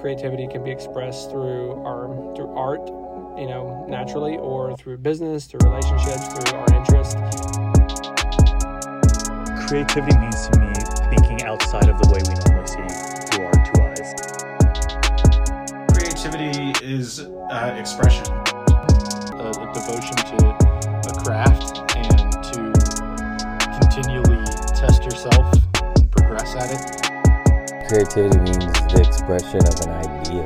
creativity can be expressed through our through art, you know, naturally, or through business, through relationships, through our interests. Creativity means to me thinking outside of the way we normally see through our two eyes. Creativity is uh, expression. a, a devotion to a craft and to continually test yourself and progress at it. Creativity means the expression of an idea.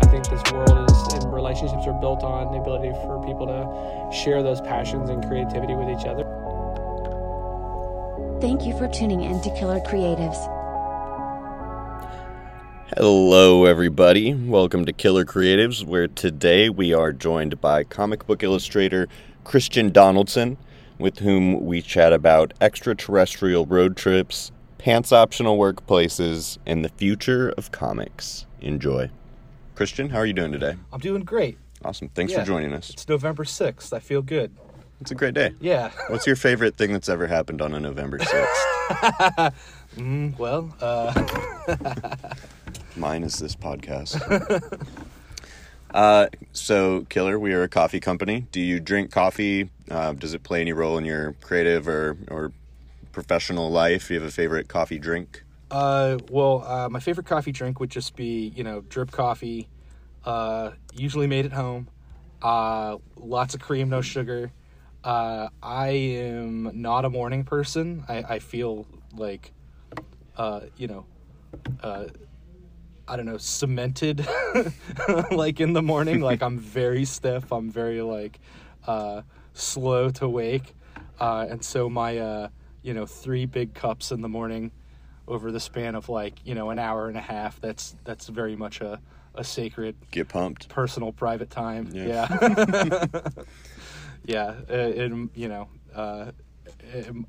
I think this world is and relationships are built on the ability for people to share those passions and creativity with each other. Thank you for tuning in to Killer Creatives. Hello, everybody. Welcome to Killer Creatives, where today we are joined by comic book illustrator Kristian Donaldson, with whom we chat about extraterrestrial road trips, pants optional workplaces, and the future of comics. Enjoy. Kristian, how are you doing today? I'm doing great. Awesome. Thanks Yeah. for joining us. It's November 6th. I feel good. It's a great day. Yeah. What's your favorite thing that's ever happened on a November 6th? Mm, well, uh, Mine is this podcast. uh, so, Killer, we are a coffee company. Do you drink coffee? Uh, does it play any role in your creative or, or professional life? Do you have a favorite coffee drink? uh, well, uh, my favorite coffee drink would just be, you know, drip coffee, uh, usually made at home, uh, lots of cream, no sugar. Uh, I am not a morning person. I, I feel like, uh, you know, uh, I don't know, cemented like in the morning. Like I'm very stiff. I'm very like uh, slow to wake. Uh, and so my, uh, you know, three big cups in the morning over the span of like, you know, an hour and a half, that's, that's very much a, a sacred Get pumped. personal private time. Yeah. Yeah. Yeah. uh, and, you know, uh,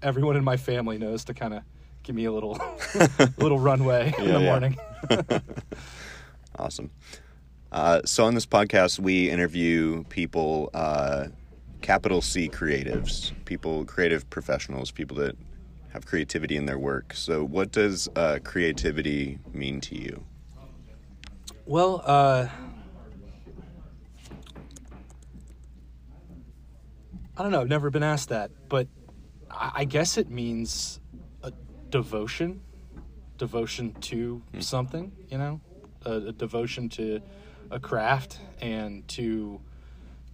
everyone in my family knows to kind of give me a little, little runway in the yeah. morning. Awesome. Uh, so, on this podcast, we interview people, uh, capital C creatives, people, creative professionals, people that have creativity in their work. So, what does uh, creativity mean to you? Well, uh, I don't know. I've never been asked that, but I, I guess it means a devotion, devotion to something. You know, a, a devotion to a craft and to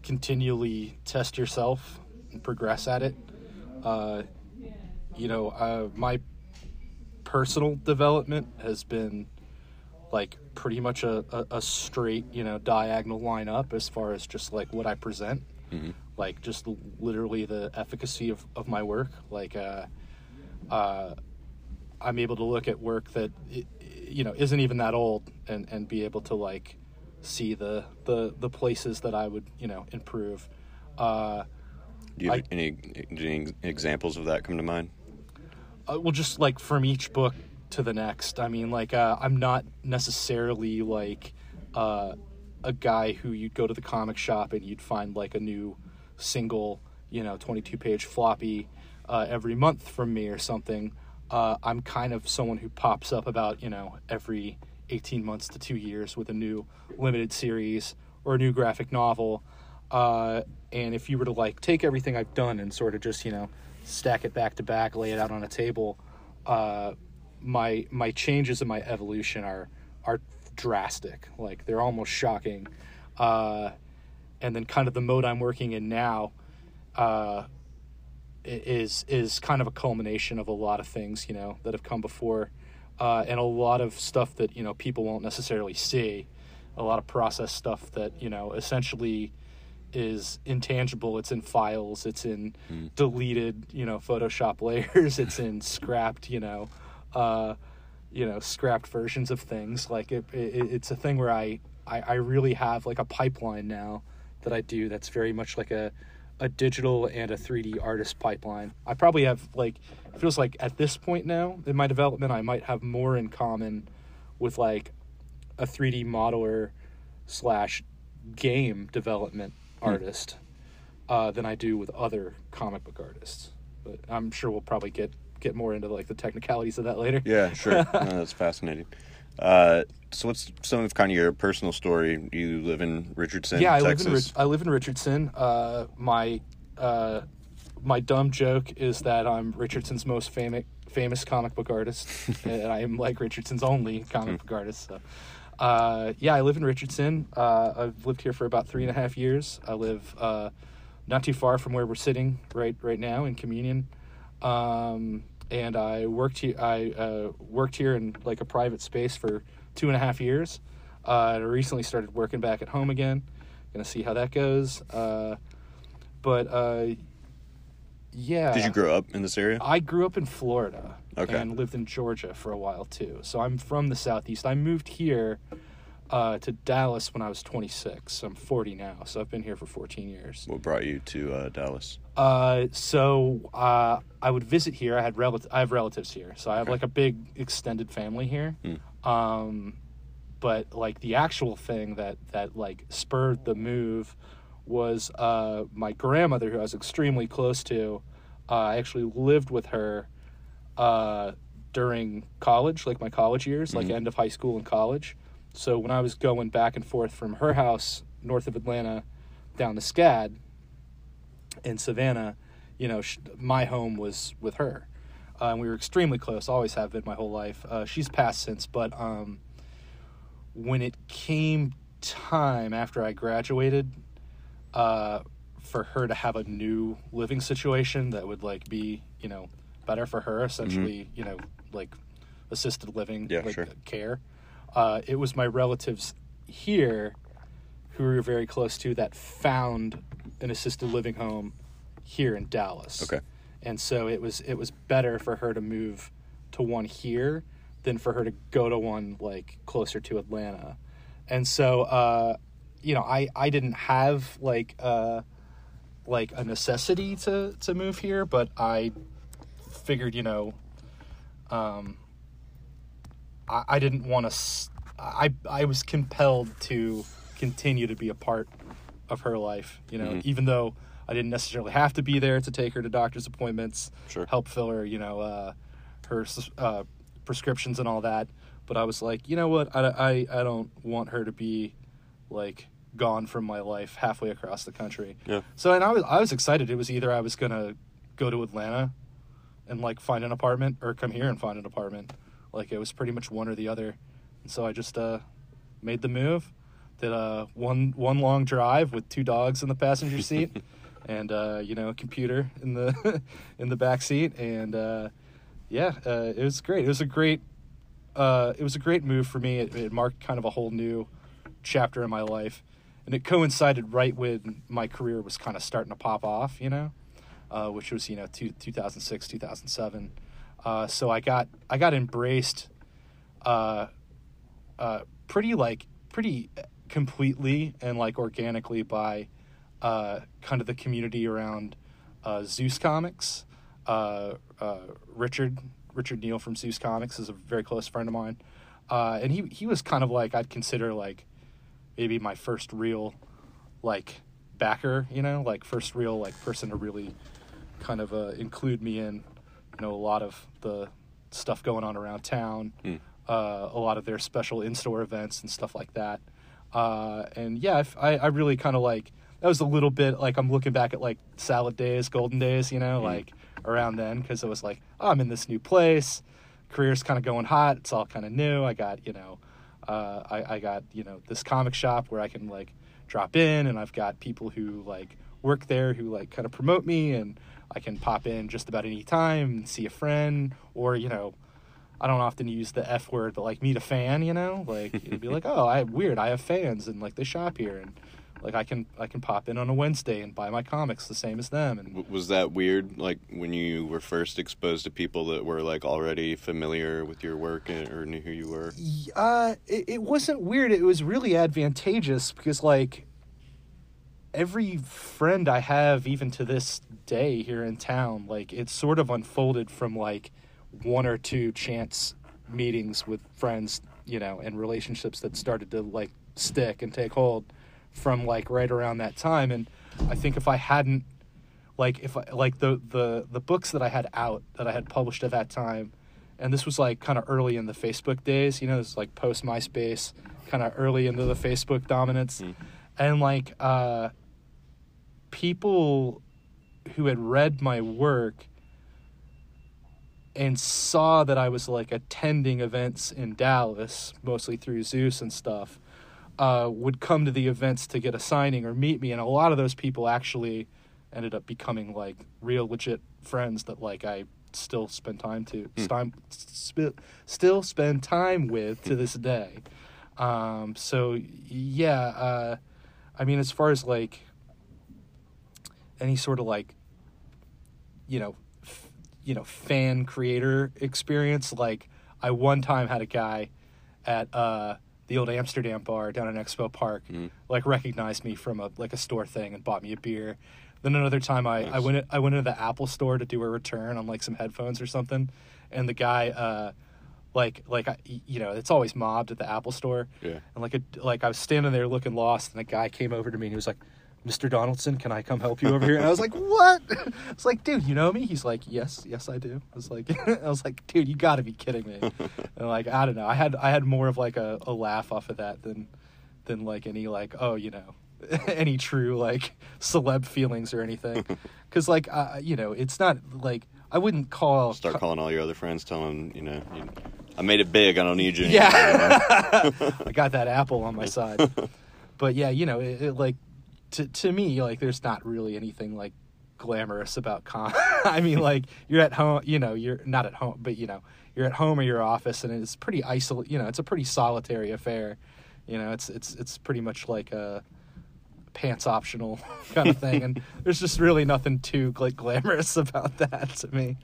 continually test yourself and progress at it. Uh, you know, uh, my personal development has been like pretty much a, a, a straight you know diagonal line up as far as just like what i present. Like just literally the efficacy of, of my work. Like uh, uh, i'm able to look at work that you know isn't even that old and, and be able to like see the, the the places that i would you know improve. Uh, Do you have I- any, any examples of that come to mind? Uh, well just like from each book to the next. I mean like uh, i'm not necessarily like uh, a guy who you'd go to the comic shop and you'd find like a new single you know 22 page floppy uh, every month from me or something. Uh, i'm kind of someone who pops up about you know every 18 months to two years with a new limited series or a new graphic novel. Uh, and if you were to like take everything I've done and sort of just you know stack it back to back, lay it out on a table, uh, my my changes in my evolution are are drastic. Like they're almost shocking. Uh, and then kind of the mode I'm working in now uh, is is kind of a culmination of a lot of things you know that have come before, uh, and a lot of stuff that you know people won't necessarily see, a lot of process stuff that you know essentially is intangible. It's in files. It's in deleted, you know, Photoshop layers. It's in scrapped, you know, uh, you know, scrapped versions of things. Like it, it, it's a thing where I, I, I really have like a pipeline now that I do. That's very much like a, a digital and a 3D artist pipeline. I probably have like, it feels like at this point now in my development, I might have more in common with like a 3D modeler slash game development artist uh, than I do with other comic book artists. But I'm sure we'll probably get get more into like the technicalities of that later. Yeah, sure. no, that's fascinating. Uh, so what's some of kind of your personal story? You live in Richardson, yeah, I Texas. live in I live in Richardson. Uh, my uh, my dumb joke is that I'm Richardson's most famous famous comic book artist, and I am like Richardson's only comic book artist. So, uh, yeah, I live in Richardson. Uh, I've lived here for about three and a half years. I live uh, not too far from where we're sitting right right now in Communion. Um, and I worked here. I uh, worked here in like a private space for two and a half years. Uh, I recently started working back at home again. Gonna see how that goes. Uh, but uh, yeah, Did you grow up in this area? I grew up in Florida Okay. and lived in Georgia for a while too. So I'm from the southeast. I moved here uh, to Dallas when I was 26. I'm 40 now, so I've been here for 14 years. What brought you to uh, Dallas? Uh, so uh, I would visit here. I had relatives. I have relatives here, so I have like a big extended family here. Um, but like the actual thing that that like spurred the move was uh, my grandmother, who I was extremely close to. Uh, I actually lived with her uh, during college, like my college years, like end of high school and college. So when I was going back and forth from her house north of Atlanta down to SCAD in Savannah, you know, sh- my home was with her. Uh, and we were extremely close, always have been my whole life. Uh, she's passed since, but um, when it came time after I graduated, uh, for her to have a new living situation that would like be, you know, better for her, essentially, you know, like assisted living, Yeah, like sure. care. Uh, it was my relatives here who we were very close to that found an assisted living home here in Dallas. Okay. And so it was it was better for her to move to one here than for her to go to one like closer to Atlanta. And so uh you know, I I didn't have like uh like a necessity to to move here, but I figured, you know, um I, I didn't want to s- I I was compelled to continue to be a part of her life, you know, even though I didn't necessarily have to be there to take her to doctor's appointments, Sure. help fill her, you know, uh, her uh, prescriptions and all that. But I was like, you know what, I, I, I don't want her to be like gone from my life halfway across the country. Yeah. So and I was I was excited. It was either I was gonna go to Atlanta and like find an apartment or come here and find an apartment. Like it was pretty much one or the other. And so I just uh made the move. Did a one one long drive with two dogs in the passenger seat and uh, you know, a computer in the in the back seat and uh yeah, uh, it was great. It was a great uh, it was a great move for me. It, it marked kind of a whole new chapter in my life, and it coincided right when my career was kind of starting to pop off. You know, uh, which was you know two, 2006, 2007. Uh, so I got I got embraced, uh, uh, pretty like pretty completely and like organically by uh, kind of the community around uh, Zeus Comics. Richard Richard Neal from Zeus Comics is a very close friend of mine, uh, and he he was kind of like I'd consider like maybe my first real like backer, you know, like first real like person to really kind of uh, include me in, you know, a lot of the stuff going on around town, uh, a lot of their special in-store events and stuff like that. Uh, and yeah, I, I really kind of like that was a little bit like I'm looking back at like salad days, golden days, you know, like around then because it was like oh, I'm in this new place, career's kind of going hot, it's all kind of new. I got you know, uh, I I got you know this comic shop where I can like drop in, and I've got people who like work there who like kind of promote me, and I can pop in just about any time and see a friend, or you know. I don't often use the F word, but like meet a fan, you know, like it'd be like, oh, I weird, I have fans, and like they shop here, and like I can I can pop in on a Wednesday and buy my comics the same as them, and Was that weird? Like when you were first exposed to people that were like already familiar with your work and- or knew who you were? Uh, it, it wasn't weird. It was really advantageous because, like, every friend I have, even to this day here in town, like, it's sort of unfolded from like one or two chance meetings with friends, you know, and relationships that started to like stick and take hold from like right around that time. And I think if I hadn't, like, if I like the the the books that I had out that I had published at that time and this was like kind of early in the Facebook days. You know, this is like post MySpace, kind of early into the Facebook dominance, and like uh, people who had read my work and saw that I was like attending events in Dallas, mostly through Zeus and stuff, uh, would come to the events to get a signing or meet me, and a lot of those people actually ended up becoming like real legit friends that like I still spend time to time sp- still spend time with to this day. Um, so yeah, uh, I mean, as far as like any sort of like you know f- you know fan creator experience. Like i one time had a guy at uh the old amsterdam bar down in expo park like recognized me from a like a store thing and bought me a beer. Then another time i i went i went into the apple store to do a return on like some headphones or something. And the guy uh like like I, you know it's always mobbed at the apple store. Yeah. and like a like i was standing there looking lost and a guy came over to me and he was like Mr. Donaldson, can I come help you over here? And I was like, what? I was like, dude, you know me? He's like, yes, yes, I do. I was like, I was like, dude, you got to be kidding me. And like, I don't know. I had I had more of like a, a laugh off of that than than like any like oh you know any true like celeb feelings or anything. Because like uh, you know, it's not like I wouldn't call Start calling all your other friends, telling them, you know, you, I made it big. I don't need you. anymore, Yeah. you know? I got that apple on my side. but yeah, you know, it, it, like to to me, like there's not really anything like glamorous about con. I mean, like you're at home, you know, you're not at home, but you know, you're at home or your office, and it's pretty isol. You know, it's a pretty solitary affair. You know, it's it's it's pretty much like a pants optional kind of thing, and there's just really nothing too like glamorous about that to me.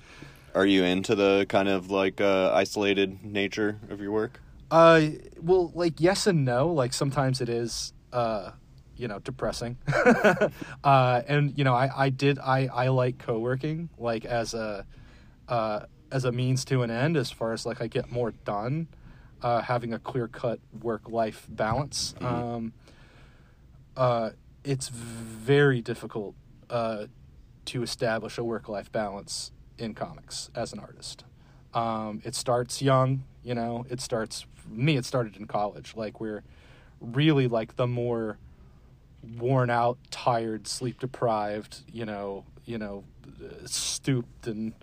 Are you into the kind of like uh, isolated nature of your work? Uh, well, like yes and no. Like sometimes it is, uh, you know, depressing. uh, and you know, I I did I I like co-working like as a, uh, as a means to an end as far as like I get more done, uh, having a clear cut work life balance. Um, uh, it's very difficult uh, to establish a work life balance in comics as an artist. Um, it starts young, you know. It starts for me. It started in college. Like we're really like the more worn out, tired, sleep deprived, you know, you know, stooped and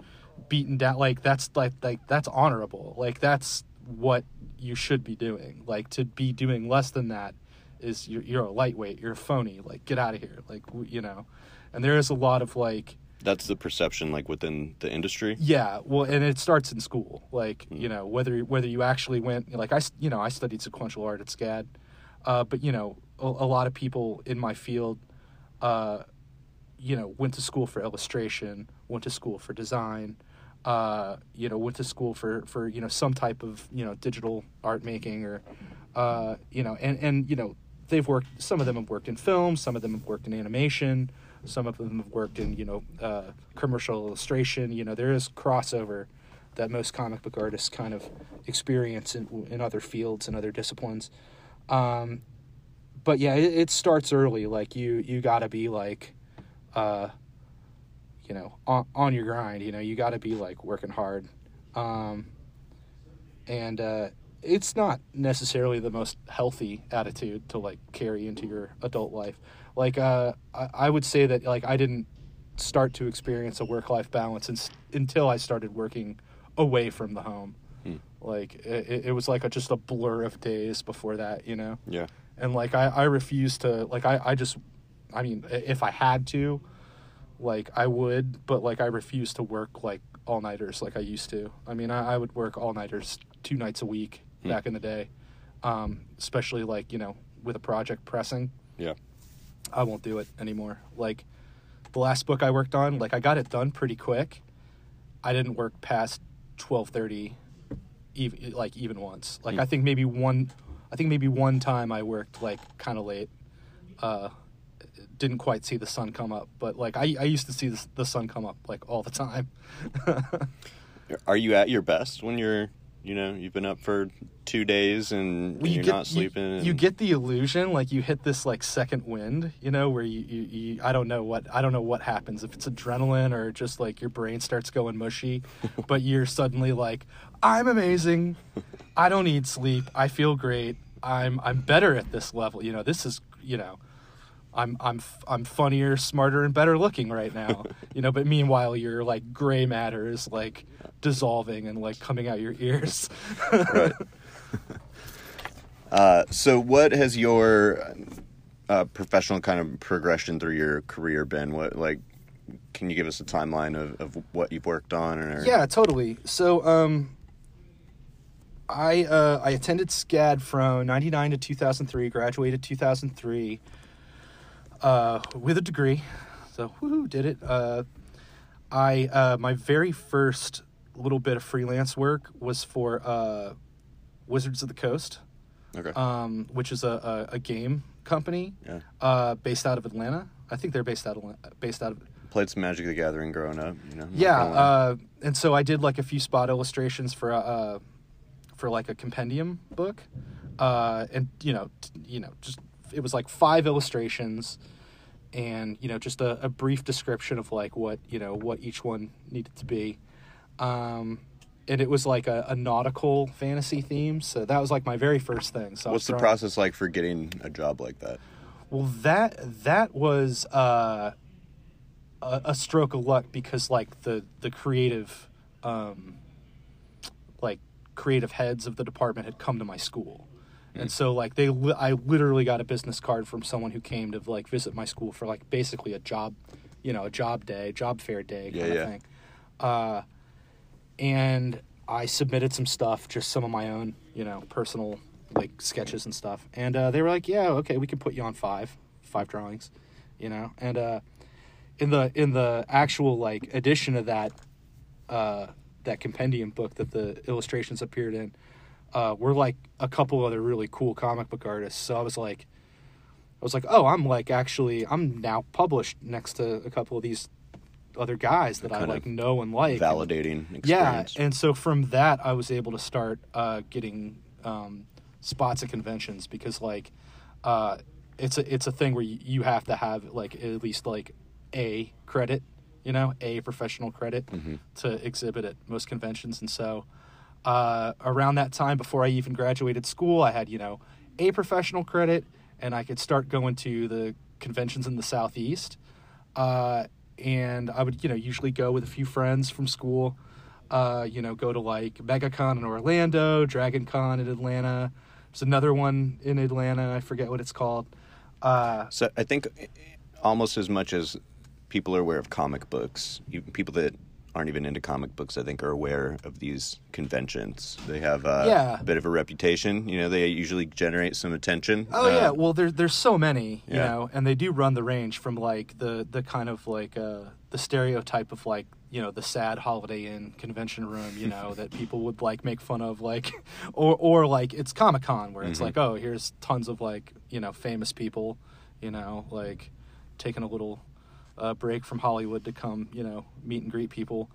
beaten down. Like that's like like that's honorable. Like that's what you should be doing. Like to be doing less than that is you're, you're a lightweight. You're a phony. Like get out of here. Like you know, and there is a lot of like That's the perception, like within the industry. yeah, well, and it starts in school. Like you know, whether whether you actually went, like I, you know, I studied sequential art at SCAD, uh, but you know, a, a lot of people in my field, uh, you know, went to school for illustration, went to school for design, uh, you know, went to school for for you know some type of you know digital art making or, uh, you know, and and you know they've worked. Some of them have worked in film, some of them have worked in animation, some of them have worked in you know uh, commercial illustration. You know, there is crossover that most comic book artists kind of experience in in other fields and other disciplines. Um, but yeah, it, it starts early. Like you, you got to be like, uh, you know, on, on your grind. You know, you got to be like working hard, um, and uh, it's not necessarily the most healthy attitude to like carry into your adult life. Like, uh, I, I would say that like I didn't start to experience a work life balance in, until I started working away from the home. Like it, it was like a, just a blur of days before that, you know Yeah. And like I, I refuse to like I, I just i mean if i had to like i would but like i refuse to work like all nighters like i used to. I mean i, I would work all nighters two nights a week back in the day um, especially like you know with a project pressing. Yeah. i won't do it anymore. Like the last book i worked on like i got it done pretty quick. I didn't work past 12.30 even like even once. Like i think maybe one i think maybe one time i worked like kind of late uh didn't quite see the sun come up but like i, I used to see the, the sun come up like all the time Are you at your best when you're You know, you've been up for two days and, Well, you're get, not sleeping. You, and- you get the illusion, like you hit this like second wind, you know, where you, you, you I don't know what I don't know what happens if it's adrenaline or just like your brain starts going mushy, but you're suddenly like, I'm amazing, I don't need sleep, I feel great, I'm I'm better at this level, you know, this is you know. I'm I'm I'm funnier, smarter, and better looking right now, you know. But meanwhile, your like gray matter is like dissolving and like coming out your ears. right. uh, so, what has your uh, professional kind of progression through your career been? What like? Can you give us a timeline of, of what you've worked on? Or Yeah, totally. So, um, I uh, I attended SCAD from '99 to 2003. Graduated 2003 uh, with a degree. So, woohoo, did it. Uh, I uh, my very first little bit of freelance work was for uh, Wizards of the Coast, Okay. um, which is a, a, a game company yeah. uh, based out of Atlanta. I think they're based out of based out of Played some Magic the Gathering growing up. You know. yeah, uh, and so I did like a few spot illustrations for uh, for like a compendium book, uh, and you know, t- you know, just it was like five illustrations, and you know, just a, a brief description of like what you know what each one needed to be, um, and it was like a, a nautical fantasy theme. So that was like my very first thing. So What's the process like for getting a job like that? well, that that was uh, a, a stroke of luck because like the the creative, um, like creative heads of the department had come to my school, and so like they li- I literally got a business card from someone who came to like visit my school for like basically a job, you know, a job day, job fair day kind Yeah, of yeah. thing, uh, and I submitted some stuff, just some of my own, you know, personal like sketches and stuff. And uh, they were like, "Yeah, okay, we can put you on five, five drawings," you know. And uh, in the in the actual like edition of that uh, that compendium book that the illustrations appeared in, uh, were like a couple other really cool comic book artists. So I was like, I was like, oh, I'm like actually, I'm now published next to a couple of these other guys that I like know and like. Validating yeah, and so from that, I was able to start uh, getting um, spots at conventions because like uh, it's a it's a thing where you, you have to have like at least like a credit, you know, a professional credit Mm-hmm. to exhibit at most conventions, and so uh, around that time before I even graduated school, I had you know a professional credit, and I could start going to the conventions in the southeast. Uh, and I would, you know, usually go with a few friends from school. Uh, you know, go to like MegaCon in Orlando, Dragon Con in Atlanta. There's another one in Atlanta. I forget what it's called. Uh, So I think almost as much as people are aware of comic books, you, people that aren't even into comic books, I think, are aware of these conventions. They have uh, Yeah. a bit of a reputation. You know, they usually generate some attention. Oh Uh, yeah, well there's there's so many, you Yeah. know, and they do run the range from like the the kind of like uh the stereotype of like you know the sad Holiday Inn convention room, you know, that people would like make fun of, like, or or like it's Comic Con where it's Mhm. like oh here's tons of like you know famous people, you know, like taking a little uh, break from Hollywood to come you know meet and greet people.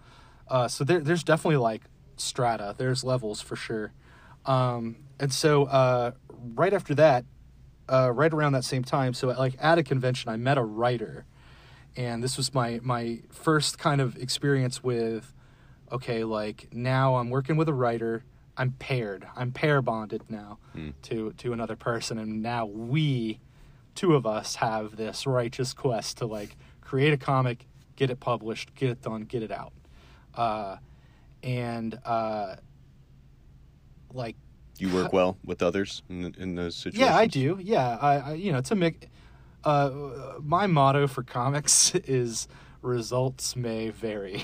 Uh, so there there's definitely like strata, there's levels for sure. Um, and so uh, right after that, uh, right around that same time, so like at a convention, I met a writer, and this was my my first kind of experience with, okay, like now I'm working with a writer. I'm paired. I'm pair bonded now to to another person, and now we, two of us, have this righteous quest to like create a comic, get it published, get it done, get it out, uh, and uh, like You work well with others in, in those situations. yeah, I do. Yeah, I, I you know, to make. Uh, my motto for comics is results may vary.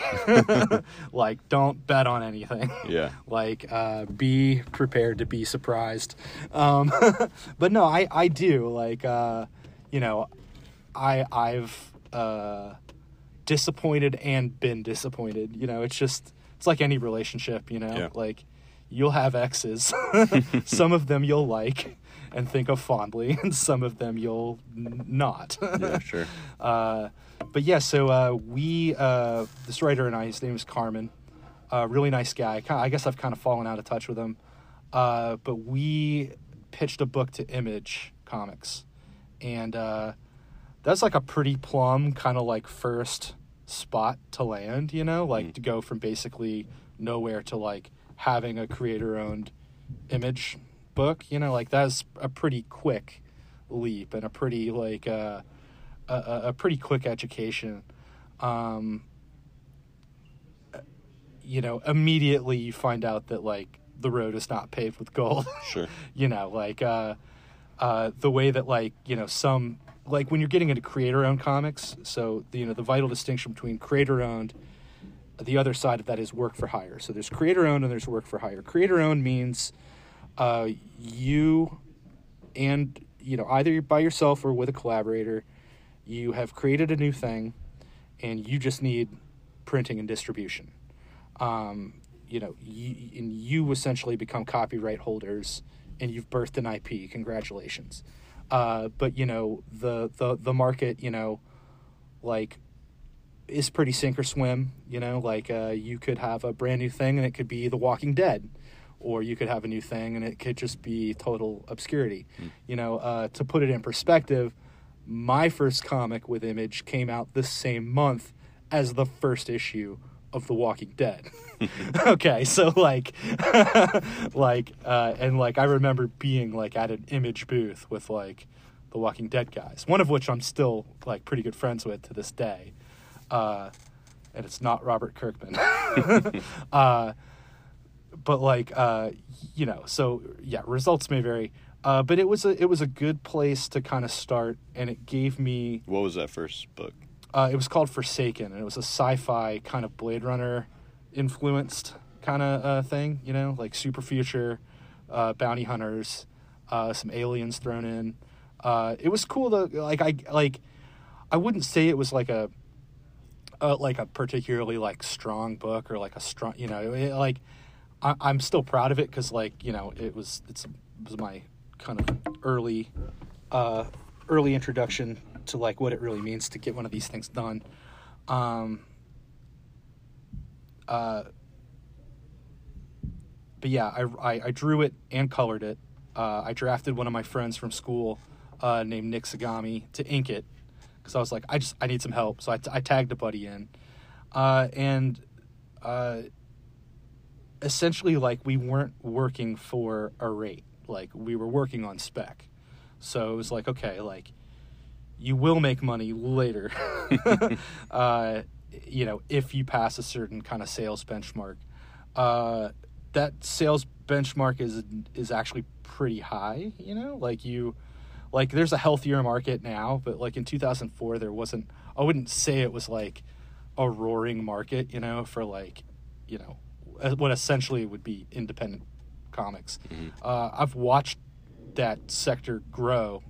like, don't bet on anything. Yeah. Like, uh, be prepared to be surprised. Um, but no, I, I do. Like, uh, you know, I, I've uh, disappointed and been disappointed. You know, it's just, it's like any relationship, you know? Yeah. Like, you'll have exes. some of them you'll like and think of fondly, and some of them you'll n- not. Yeah, sure. Uh, but yeah, so uh, we, uh, this writer and I, his name is Carmen. Uh, really nice guy. I guess I've kind of fallen out of touch with him. Uh, but we pitched a book to Image Comics, and uh, that's like a pretty plum kind of like first spot to land. You know, like to go from basically nowhere to like having a creator-owned image book. You know, like that's a pretty quick leap and a pretty like uh, a, a, a pretty quick education. Um, you know, immediately you find out that like the road is not paved with gold. Sure. you know, like uh, uh, the way that like you know some like when you're getting into creator-owned comics. So the, you know the vital distinction between creator-owned, the other side of that is work for hire. So there's creator-owned and there's work for hire. Creator-owned means uh, you and you know either by yourself or with a collaborator, you have created a new thing, and you just need printing and distribution. Um, you know, you, and you essentially become copyright holders, and you've birthed an IP. Congratulations. Uh, but you know the the the market, you know, like is pretty sink or swim. You know, like uh, you could have a brand new thing and it could be The Walking Dead, or you could have a new thing and it could just be total obscurity. You know, uh, to put it in perspective, my first comic with Image came out this same month as the first issue of The Walking Dead. okay, so like, like, uh, and like I remember being like at an Image booth with like the Walking Dead guys, one of which I'm still like pretty good friends with to this day. Uh, and it's not Robert Kirkman. uh, but like, uh, you know, so yeah, results may vary. Uh, but it was a it was a good place to kind of start, and it gave me What was that first book? Uh, it was called Forsaken, and it was a sci-fi kind of Blade Runner influenced kind of uh, thing, you know, like super future, uh, bounty hunters, uh, some aliens thrown in. Uh, it was cool though. like I like I wouldn't say it was like a uh, like a particularly like strong book or like a strong you know it, like I, I'm still proud of it because like you know it was it's it was my kind of early early introduction to like what it really means to get one of these things done. Um, uh, but yeah, I, I, I drew it and colored it. Uh, I drafted one of my friends from school uh, named Nick Sagami to ink it because I was like, I just I need some help. So I, I tagged a buddy in, uh, and uh, essentially like we weren't working for a rate, like we were working on spec. So it was like, okay, like you will make money later, uh, you know, if you pass a certain kind of sales benchmark. Uh, that sales benchmark is is actually pretty high, you know, like you like there's a healthier market now, but like in 2004 there wasn't I wouldn't say it was like a roaring market, you know, for like, you know, what essentially would be independent comics. Uh, I've watched that sector grow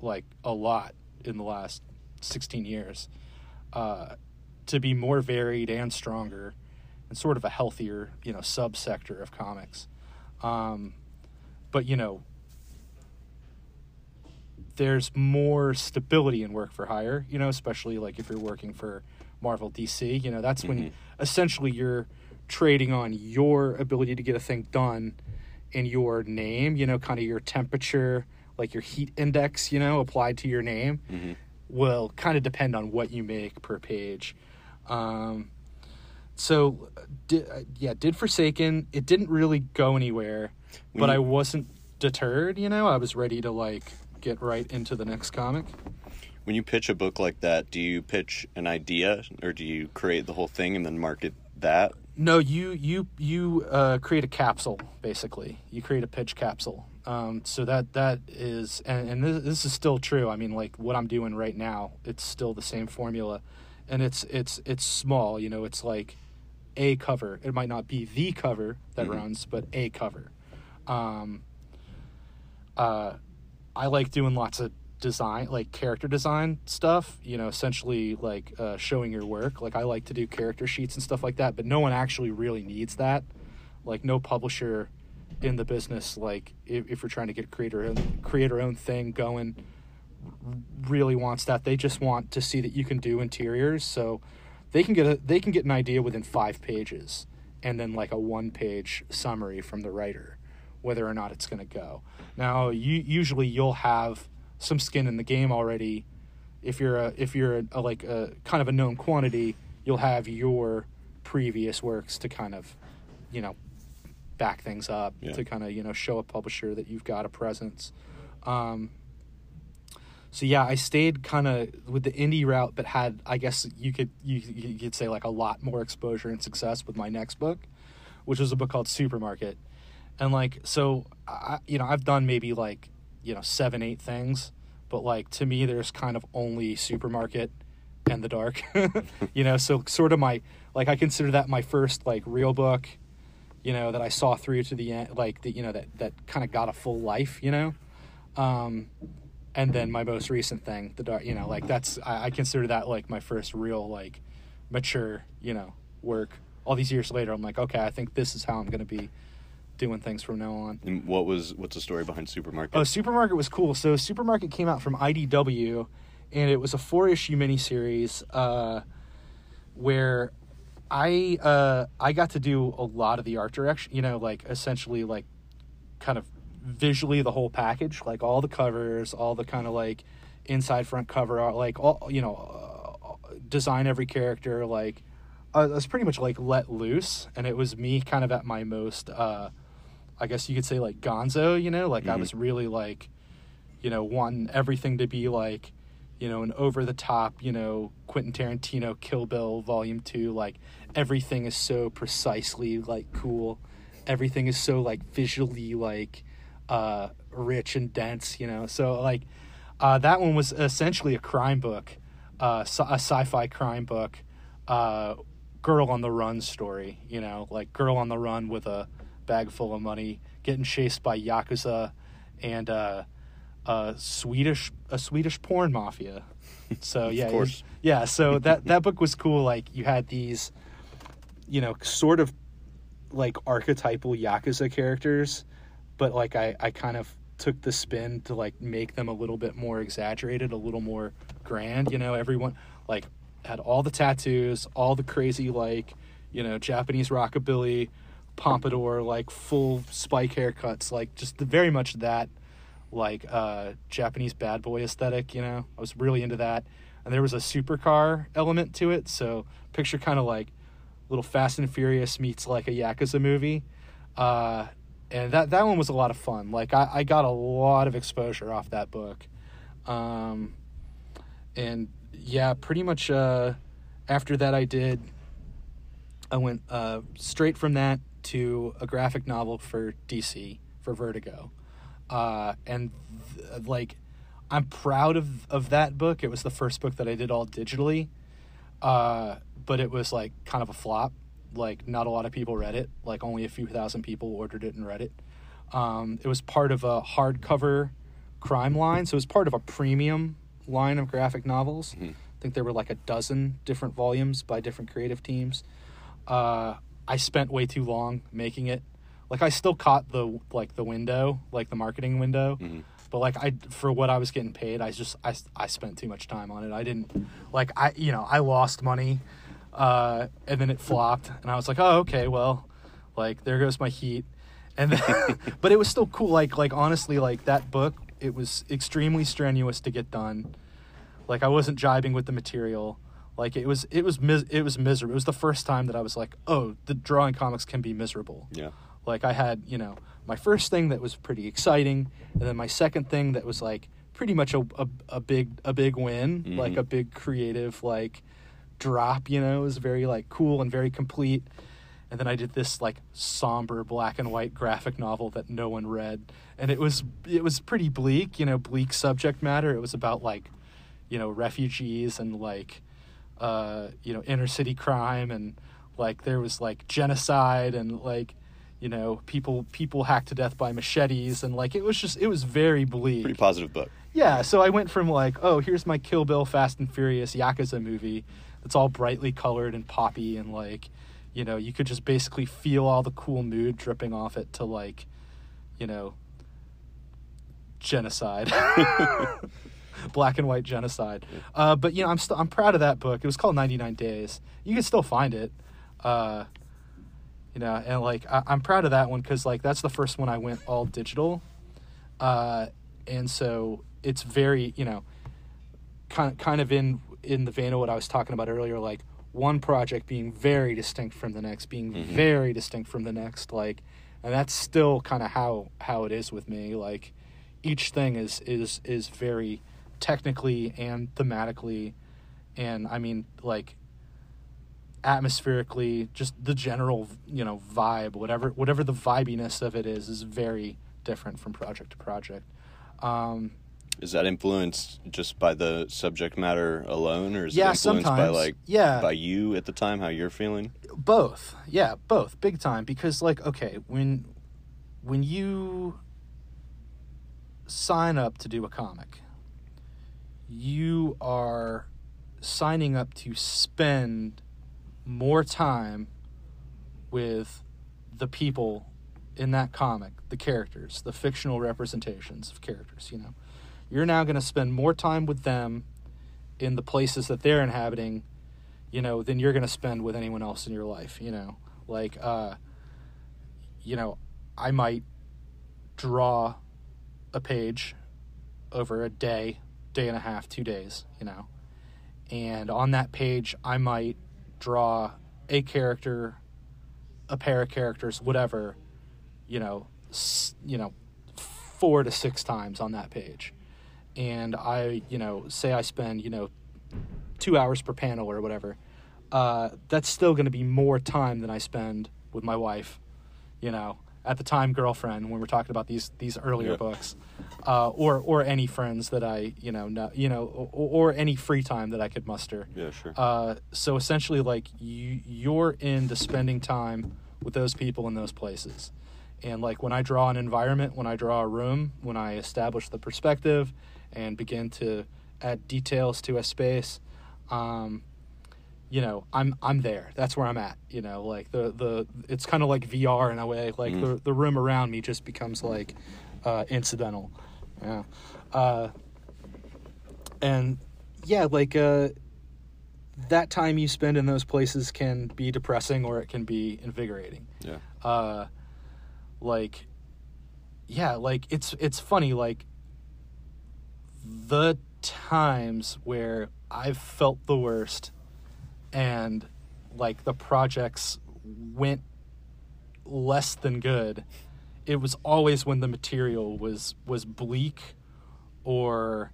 like a lot in the last 16 years uh, to be more varied and stronger and sort of a healthier, you know, subsector of comics. Um, but you know, there's more stability in work for hire, you know, especially like if you're working for Marvel DC, you know, that's when essentially you're trading on your ability to get a thing done in your name, you know, kind of your temperature, like your heat index, you know, applied to your name will kind of depend on what you make per page. Um, so, di- uh, yeah, did Forsaken. It didn't really go anywhere, but I wasn't deterred, you know, I was ready to like get right into the next comic. When you pitch a book like that, do you pitch an idea or do you create the whole thing and then market that? No, you you you uh, create a capsule basically. You create a pitch capsule. Um, so that that is, and, and this, this is still true. I mean, like what I'm doing right now, it's still the same formula, and it's it's it's small. You know, it's like a cover. It might not be the cover that runs, but a cover. Um, uh, I like doing lots of design, like character design stuff. You know, essentially like uh, showing your work. Like I like to do character sheets and stuff like that, but no one actually really needs that. Like no publisher in the business, like if, if you're trying to get creator own creator own thing going, really wants that. They just want to see that you can do interiors, so they can get a they can get an idea within five pages and then like a one page summary from the writer, whether or not it's going to go. Now, you usually you'll have some skin in the game already. If you're a if you're a, a like a kind of a known quantity, you'll have your previous works to kind of, you know, back things up Yeah. to kind of you know show a publisher that you've got a presence. Um, so yeah, I stayed kind of with the indie route, but had I guess you could you, you could say like a lot more exposure and success with my next book, which was a book called Supermarket, and like so I you know I've done maybe like you know seven eight things, but like to me there's kind of only Supermarket and the dark, you know. So sort of my like I consider that my first like real book, you know that I saw through to the end, like that you know that that kind of got a full life, you know. Um, and then my most recent thing, the dark, you know, like that's I, I consider that like my first real like mature, you know, work. All these years later, I'm like, okay, I think this is how I'm gonna be doing things from now on. And what was what's the story behind Supermarket? Oh, Supermarket was cool. So Supermarket came out from IDW, and it was a four issue miniseries uh, where I uh, I got to do a lot of the art direction. You know, like essentially like kind of visually the whole package, like all the covers, all the kind of like inside front cover art, like all you know, uh, design every character. Like uh, I was pretty much like let loose, and it was me kind of at my most. Uh, I guess you could say like Gonzo, you know, like I was really like, you know, wanting everything to be like, you know, an over the top, you know, Quentin Tarantino Kill Bill Volume Two. Like everything is so precisely like cool, everything is so like visually like uh rich and dense, you know. So like uh, that one was essentially a crime book, uh, a sci-fi crime book, uh, girl on the run story. You know, like girl on the run with a bag full of money, getting chased by yakuza and uh, a Swedish a Swedish porn mafia. So yeah, it was- course. yeah. So that that book was cool. Like you had these, you know, sort of like archetypal yakuza characters, but like I I kind of took the spin to like make them a little bit more exaggerated, a little more grand. You know, everyone like had all the tattoos, all the crazy like you know Japanese rockabilly pompadour, like full spike haircuts, like just the, very much that like uh Japanese bad boy aesthetic. You know, I was really into that, and there was a supercar element to it. So picture kind of like little Fast and Furious meets like a Yakuza movie. Uh, and that that one was a lot of fun. Like I, I got a lot of exposure off that book. Um, and yeah, pretty much uh, after that I did I went uh, straight from that to a graphic novel for DC for Vertigo. Uh, and th- like I'm proud of of that book. It was the first book that I did all digitally. Uh, but it was like kind of a flop. Like not a lot of people read it. Like only a few thousand people ordered it and read it. Um, it was part of a hardcover crime line, so it was part of a premium line of graphic novels. I think there were like a dozen different volumes by different creative teams. Uh, I spent way too long making it. Like I still caught the like the window, like the marketing window, but like I for what I was getting paid, I just I I spent too much time on it. I didn't like I you know I lost money, uh, and then it flopped, and I was like, oh okay, well, like there goes my heat, and then but it was still cool. Like like honestly, like that book, it was extremely strenuous to get done. Like I wasn't jibing with the material. Like it was it was mis- it was miserable. It was the first time that I was like, oh, the drawing comics can be miserable. Yeah. Like I had, you know, my first thing that was pretty exciting, and then my second thing that was like pretty much a a, a big a big win, like a big creative like drop. You know, it was very like cool and very complete. And then I did this like somber black and white graphic novel that no one read, and it was it was pretty bleak. You know, bleak subject matter. It was about like, you know, refugees and like, uh, you know, inner city crime and like there was like genocide and like you know people people hacked to death by machetes and like it was just it was very bleak. Pretty positive book. yeah so i went from like oh here's my kill bill fast and furious yakuza movie that's all brightly colored and poppy and like you know you could just basically feel all the cool mood dripping off it to like you know genocide. Black and white genocide. Uh, but you know i'm still i'm proud of that book. It was called 99 days. You can still find it. Uh, you know, and like I, I'm proud of that one because like that's the first one I went all digital, uh, and so it's very you know, kind kind of in in the vein of what I was talking about earlier, like one project being very distinct from the next, being very distinct from the next, like, and that's still kind of how how it is with me. Like, each thing is is is very technically and thematically, and I mean like atmospherically, just the general you know vibe, whatever whatever the vibiness of it is, is very different from project to project. Um, Is that influenced just by the subject matter alone, or is Yeah, it influenced by like Yeah. by you at the time, how you're feeling? both yeah both big time because like okay when when you sign up to do a comic you are signing up to spend more time with the people in that comic the characters the fictional representations of characters you know you're now going to spend more time with them in the places that they're inhabiting you know, than you're going to spend with anyone else in your life, you know. Like uh you know, I might draw a page over a day, day and a half, 2 days, you know. And on that page I might draw a character, a pair of characters, whatever, you know, you know, 4 to 6 times on that page. And I, you know, say I spend, you know, two hours per panel or whatever, uh, that's still going to be more time than I spend with my wife, you know, at the time girlfriend when we're talking about these these earlier Yeah. books, uh, or or any friends that I you know know, you know or, or any free time that I could muster. Yeah, sure. Uh, so essentially, like you you're into spending time with those people in those places. And like when I draw an environment, when I draw a room, when I establish the perspective and begin to add details to a space, um, you know, I'm I'm there. That's where I'm at. You know, like the the it's kind of like VR in a way. Like the the room around me just becomes like uh, incidental. Yeah. Uh, and yeah, like uh, that time you spend in those places can be depressing or it can be invigorating yeah. uh like yeah like it's it's funny like the times where i've felt the worst and like the projects went less than good it was always when the material was was bleak or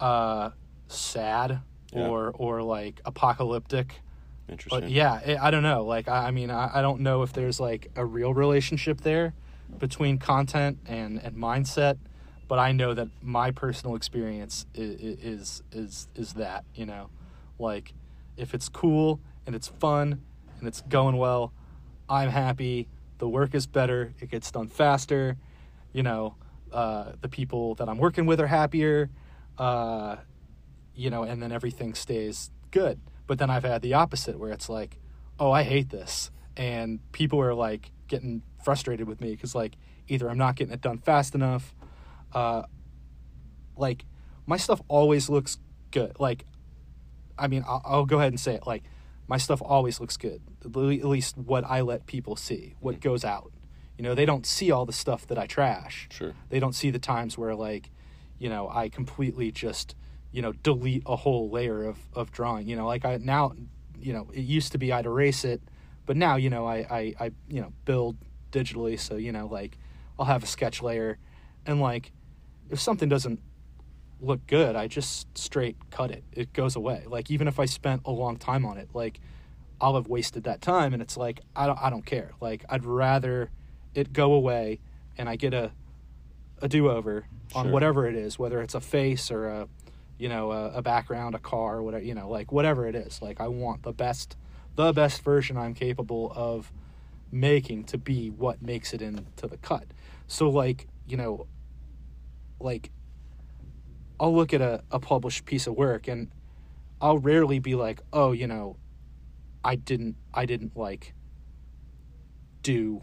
uh sad Yeah. or or like apocalyptic Interesting. but yeah, it, I don't know. Like, I, I mean, I, I don't know if there's like a real relationship there between content and, and mindset, but I know that my personal experience is, is is is that you know, like, if it's cool and it's fun and it's going well, I'm happy. The work is better. It gets done faster. You know, uh, the people that I'm working with are happier. Uh, you know, and then everything stays good. But then I've had the opposite where it's like, oh, I hate this. And people are like getting frustrated with me because, like, either I'm not getting it done fast enough. Uh, like, my stuff always looks good. Like, I mean, I'll, I'll go ahead and say it. Like, my stuff always looks good. At least what I let people see, what mm-hmm. goes out. You know, they don't see all the stuff that I trash Sure. they don't see the times where like you know i completely just you know delete a whole layer of, of drawing you know like i now you know it used to be i'd erase it but now you know i i, I you know build digitally so you know like i'll have a sketch layer and like if something doesn't look good i just straight cut it. It goes away. Like even if i spent a long time on it like i'll have wasted that time and it's like i don't i don't care. Like i'd rather it go away and i get a a do-over on whatever it is whether it's a face or a you know a, a background a car whatever you know like whatever it is. Like i want the best the best version i'm capable of making to be what makes it into the cut. So like you know like i'll look at a, a published piece of work and i'll rarely be like oh you know i didn't i didn't like do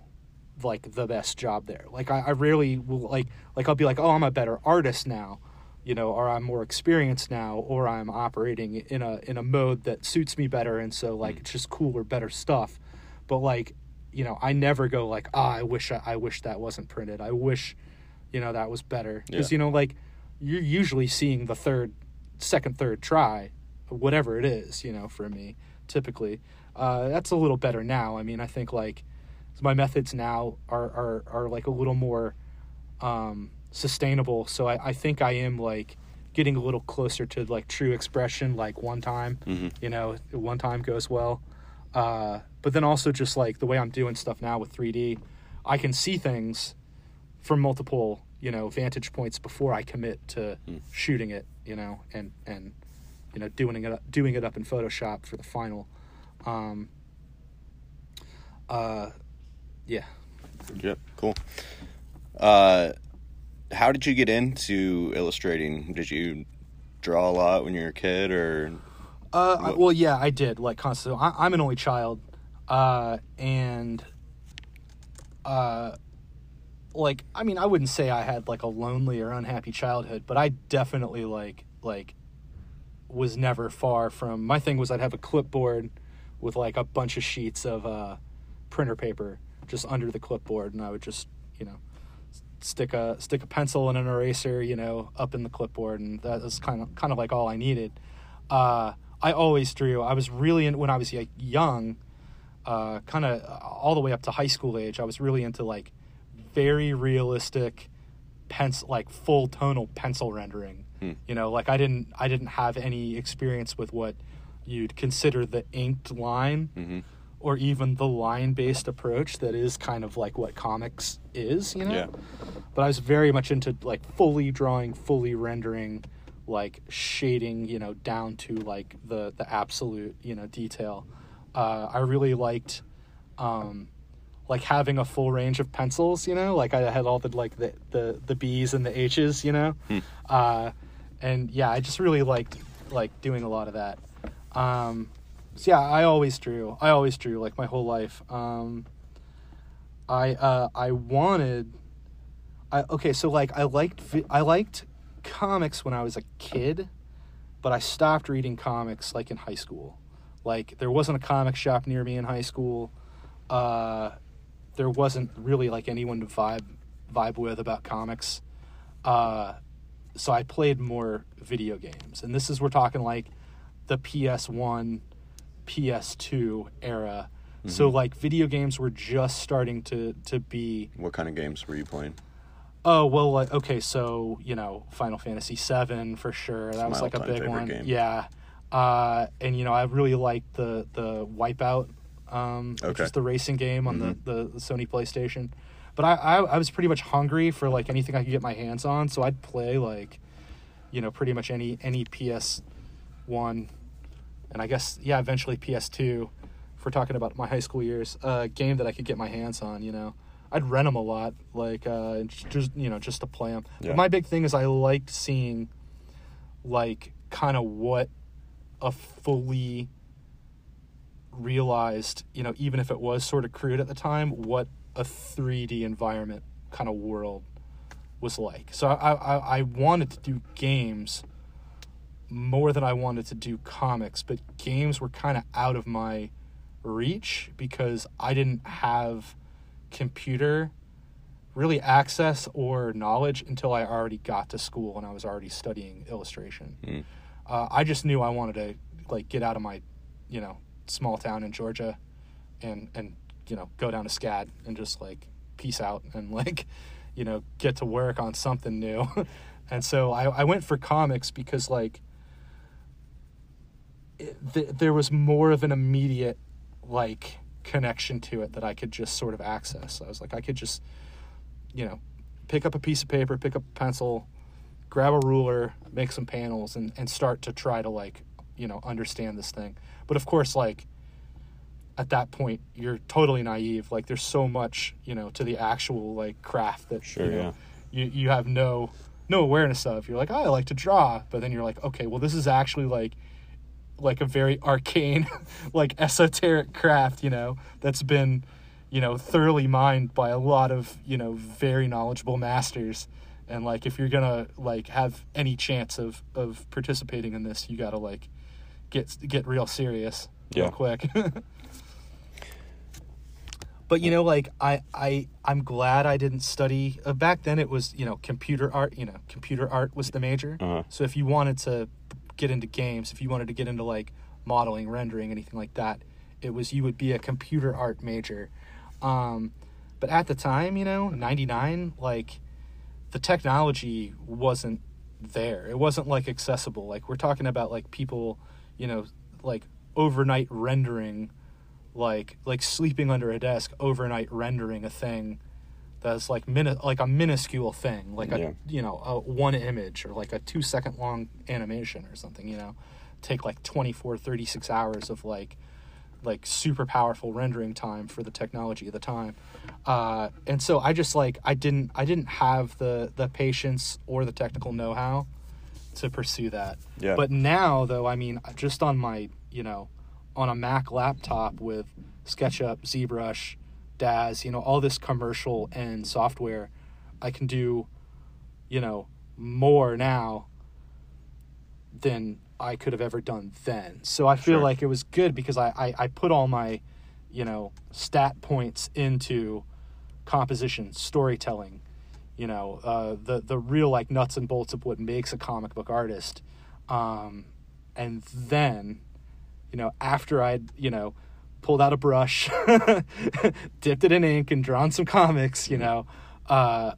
like the best job there. Like I, I rarely will like like I'll be like, oh, I'm a better artist now, you know, or I'm more experienced now, or I'm operating in a in a mode that suits me better, and so like it's just cooler, better stuff. But like, you know, I never go like, ah, I wish I, I wish that wasn't printed. I wish, you know, that was better. Because Yeah. you know, like you're usually seeing the third, second, third try, whatever it is. You know, for me, typically, uh, that's a little better now. I mean, I think like my methods now are are are like a little more um, sustainable. So I, I think I am like getting a little closer to like true expression, like one time, you know, one time goes well. Uh, but then also just like the way I'm doing stuff now with 3D, I can see things from multiple, you know, vantage points before I commit to shooting it, you know, and, and, you know, doing it, doing it up in Photoshop for the final. Um, uh, yeah. Yep, cool. Uh, how did you get into illustrating? Did you draw a lot when you were a kid, or Uh, I- well, yeah, I did like constantly. I, I'm an only child, uh, and uh, like I mean, I wouldn't say I had like a lonely or unhappy childhood, but I definitely like like was never far from. My thing was I'd have a clipboard with like a bunch of sheets of uh, printer paper just under the clipboard, and I would just you know stick a stick a pencil and an eraser, you know, up in the clipboard, and that was kind of kind of like all I needed. Uh, I always drew. I was really in when I was like young, uh, kind of all the way up to high school age. I was really into like very realistic pencil, like full tonal pencil rendering. You know, like I didn't I didn't have any experience with what you'd consider the inked line or even the line based approach that is kind of like what comics is, you know? Yeah. But I was very much into like fully drawing, fully rendering, like shading, you know, down to like the the absolute, you know, detail. Uh, I really liked um like having a full range of pencils, you know, like I had all the like the the, the B's and the H's, you know. Uh and yeah, I just really liked like doing a lot of that. Um so yeah, I always drew. I always drew like my whole life. Um I uh I wanted I okay, so like I liked I liked comics when I was a kid, but I stopped reading comics like in high school. Like there wasn't a comic shop near me in high school. Uh there wasn't really like anyone to vibe vibe with about comics. Uh so I played more video games. And this is we're talking like the PS1, PS2 era. So like video games were just starting to to be what kind of games were you playing? Oh well, like okay, so you know, Final Fantasy VII for sure. That was like a big one. game. Yeah, uh, and you know, I really liked the the Wipeout, um, which is the racing game on the, the the Sony PlayStation. But I, I I was pretty much hungry for like anything I could get my hands on, so I'd play like, you know, pretty much any any PS one, and I guess yeah, eventually PS two. If we're talking about my high school years, uh, game that I could get my hands on, you know. I'd rent them a lot, like uh, just you know, just to play them. Yeah. But my big thing is I liked seeing, like, kind of what a fully realized, you know, even if it was sort of crude at the time, what a 3D environment kind of world was like. So I, I, I wanted to do games more than I wanted to do comics, but games were kind of out of my reach because I didn't have computer really access or knowledge until I already got to school and I was already studying illustration. Uh, I just knew I wanted to like get out of my, you know, small town in Georgia, and and you know go down to SCAD and just like peace out and like, you know, get to work on something new. and so I, I went for comics because like it, th- there was more of an immediate like connection to it that I could just sort of access. I was like, I could just, you know, pick up a piece of paper, pick up a pencil, grab a ruler, make some panels, and and start to try to like, you know, understand this thing. But of course, like at that point, you're totally naive. Like there's so much, you know, to the actual like craft that Sure, you know, yeah. you you have no no awareness of. You're like, oh, I like to draw, but then you're like, okay, well, this is actually like like a very arcane, like esoteric craft, you know, that's been, you know, thoroughly mined by a lot of, you know, very knowledgeable masters. And like if you're gonna like have any chance of of participating in this, you gotta like get get real serious Yeah. real quick. but you know like i i i'm glad i didn't study uh, back then it was you know computer art you know computer art was the major Uh-huh. so if you wanted to get into games if you wanted to get into like modeling rendering anything like that it was you would be a computer art major um but at the time you know 99 like the technology wasn't there it wasn't like accessible like we're talking about like people you know like overnight rendering like like sleeping under a desk overnight rendering a thing that's like mini- like a minuscule thing like a you know a one image or like a 2 second long animation or something you know? Take like 24 36 hours of like like super powerful rendering time for the technology of the time. Uh, and so i just like i didn't i didn't have the the patience or the technical know-how to pursue that Yeah. but now though i mean just on my you know on a mac laptop with sketchup zbrush daz you know all this commercial and software i can do you know more now than I could have ever done then. So I feel Sure. like it was good because I, I, I put all my, you know, stat points into composition, storytelling, you know, uh, the the real like nuts and bolts of what makes a comic book artist. Um, and then, you know, after I'd, you know, pulled out a brush, dipped it in ink and drawn some comics, you know, uh,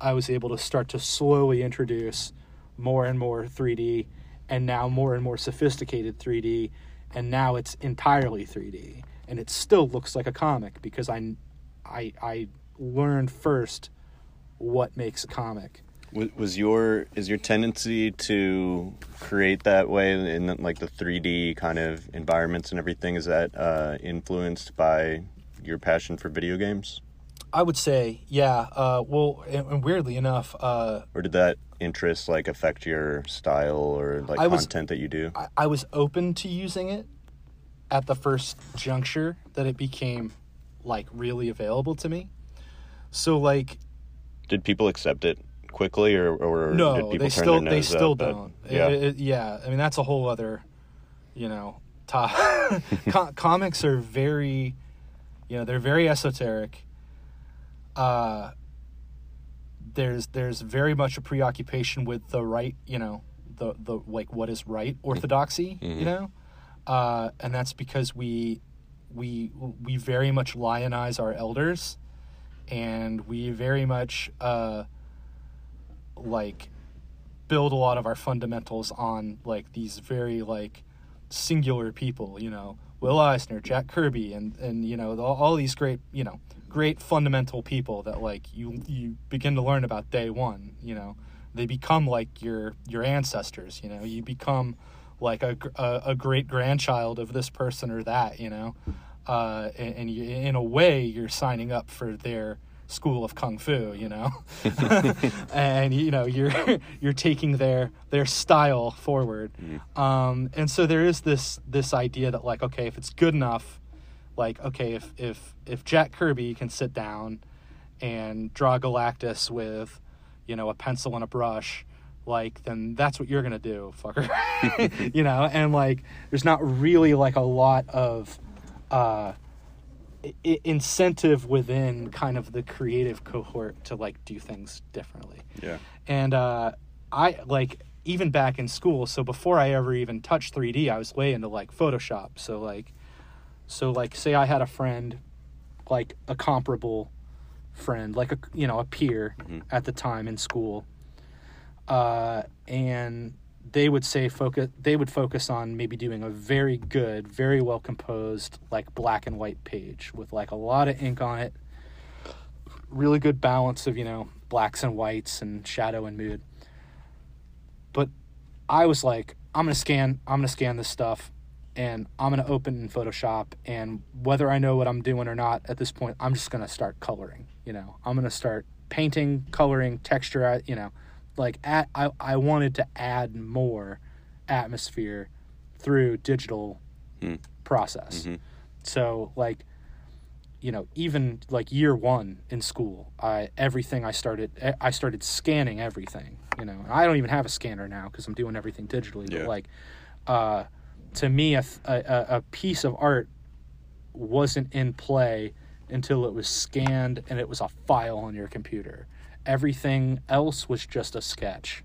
I was able to start to slowly introduce more and more 3D and now more and more sophisticated 3D and now it's entirely 3D and it still looks like a comic because I I I learned first what makes a comic. Was, was your is your tendency to create that way in like the 3D kind of environments and everything? Is that uh, influenced by your passion for video games, I would say, yeah. Uh, well, and, and weirdly enough, uh, or did that interest like affect your style or like I was- content that you do? I, I was open to using it at the first juncture that it became like really available to me. So like Did people accept it quickly, or or did no, people they turn still their they still up don't. yeah, It- it- yeah. I mean that's a whole other, you know, top. Com- comics are very, you know, they're very esoteric. Uh, there's there's very much a preoccupation with the right, you know, the the like what is right orthodoxy, you know, uh, and that's because we we we very much lionize our elders, and we very much uh, like build a lot of our fundamentals on like these very like singular people, you know, Will Eisner, Jack Kirby, and and you know all, all these great you know great fundamental people that like you you begin to learn about day one. You know, they become like your your ancestors. You know, you become like a a, a great grandchild of this person or that. You know, uh, and, and you, in a way you're signing up for their school of kung fu you know? And you know you're you're taking their their style forward. Um and so there is this this idea that like okay if it's good enough like okay if if if jack kirby can sit down and draw galactus with you know a pencil and a brush like then that's what you're gonna do fucker. You know? And like there's not really like a lot of uh I- incentive within kind of the creative cohort to like do things differently. Yeah. and uh i like even back in school so before i ever even touched 3d i was way into like photoshop. So like so like say i had a friend like a comparable friend like a you know a peer at the time in school uh and they would say focus they would focus on maybe doing a very good very well composed like black and white page with like a lot of ink on it. Really good balance of you know blacks and whites and shadow and mood. But i was like i'm gonna scan i'm gonna scan this stuff and i'm gonna open in photoshop and whether i know what i'm doing or not at this point i'm just gonna start coloring you know? I'm gonna start painting coloring texture you know like at, I, I wanted to add more atmosphere through digital process so like you know even like year one in school i everything i started i started scanning everything you know i don't even have a scanner now because i'm doing everything digitally Yeah. but like uh to me a, a- a piece of art wasn't in play until it was scanned and it was a file on your computer. Everything else was just a sketch.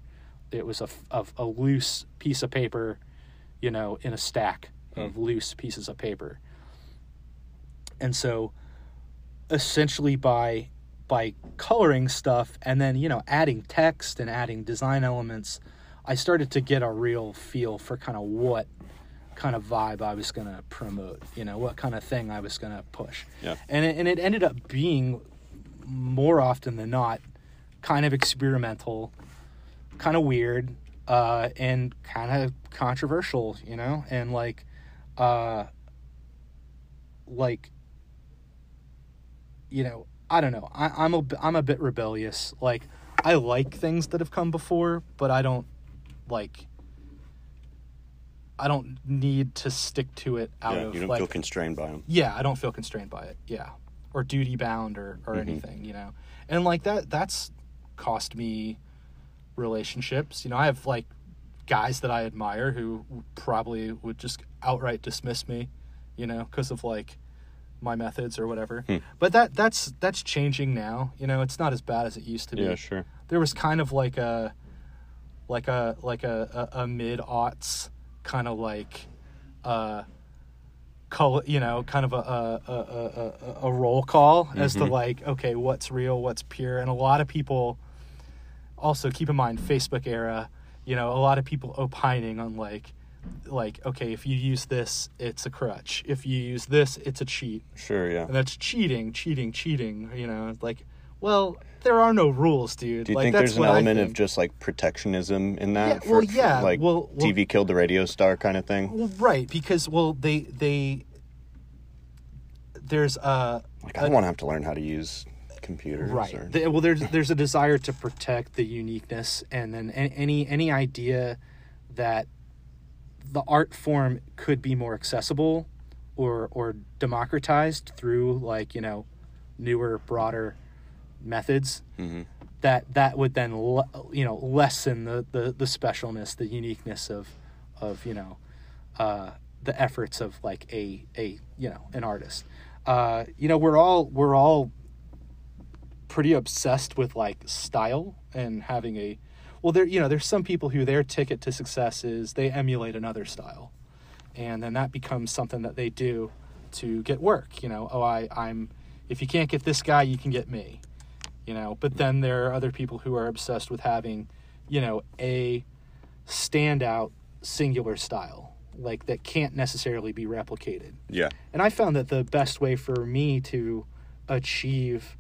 It was a, of a loose piece of paper, you know, in a stack of hmm. loose pieces of paper. And so essentially by by coloring stuff and then, you know, adding text and adding design elements, I started to get a real feel for kind of what kind of vibe I was going to promote, you know, what kind of thing I was going to push. Yeah. And it, and it ended up being more often than not kind of experimental, kind of weird, uh, and kind of controversial, you know, and like, uh, like, you know, I don't know. I, I'm a I'm a bit rebellious. Like, I like things that have come before, but I don't like. I don't need to stick to it out yeah, of you don't like feel constrained by them. yeah i don't feel constrained by it yeah or duty bound or or anything you know and like that that's cost me relationships. You know i have like guys that i admire who probably would just outright dismiss me you know because of like my methods or whatever. But that that's that's changing now. You know it's not as bad as it used to be. Yeah, sure. there was kind of like a like a like a a, a mid aughts kind of like uh call you know kind of a a, a, a, a- a roll call as to like okay what's real what's pure. And a lot of people also keep in mind facebook era you know a lot of people opining on like like okay if you use this it's a crutch if you use this it's a cheat Sure, yeah. and that's cheating cheating cheating you know it's like well there are no rules dude Do you like, think there's an element of just like protectionism in that? Yeah, well, yeah, like well- well- TV killed the radio star kind of thing. Well, right, because well, they they there's a Like I don't want to have to learn how to use computers. right. Or, The- well, there's there's a desire to protect the uniqueness, and then any any idea that the art form could be more accessible or or democratized through like you know newer, broader methods. That that would then le- you know lessen the, the the specialness, the uniqueness of of you know uh, the efforts of like a a you know an artist. Uh, you know we're all we're all pretty obsessed with like style and having a well there you know there's some people who their ticket to success is they emulate another style. And then that becomes something that they do to get work you know oh i i'm if you can't get this guy you can get me you know. But then there are other people who are obsessed with having you know a standout singular style like that can't necessarily be replicated. Yeah. and I found that the best way for me to achieve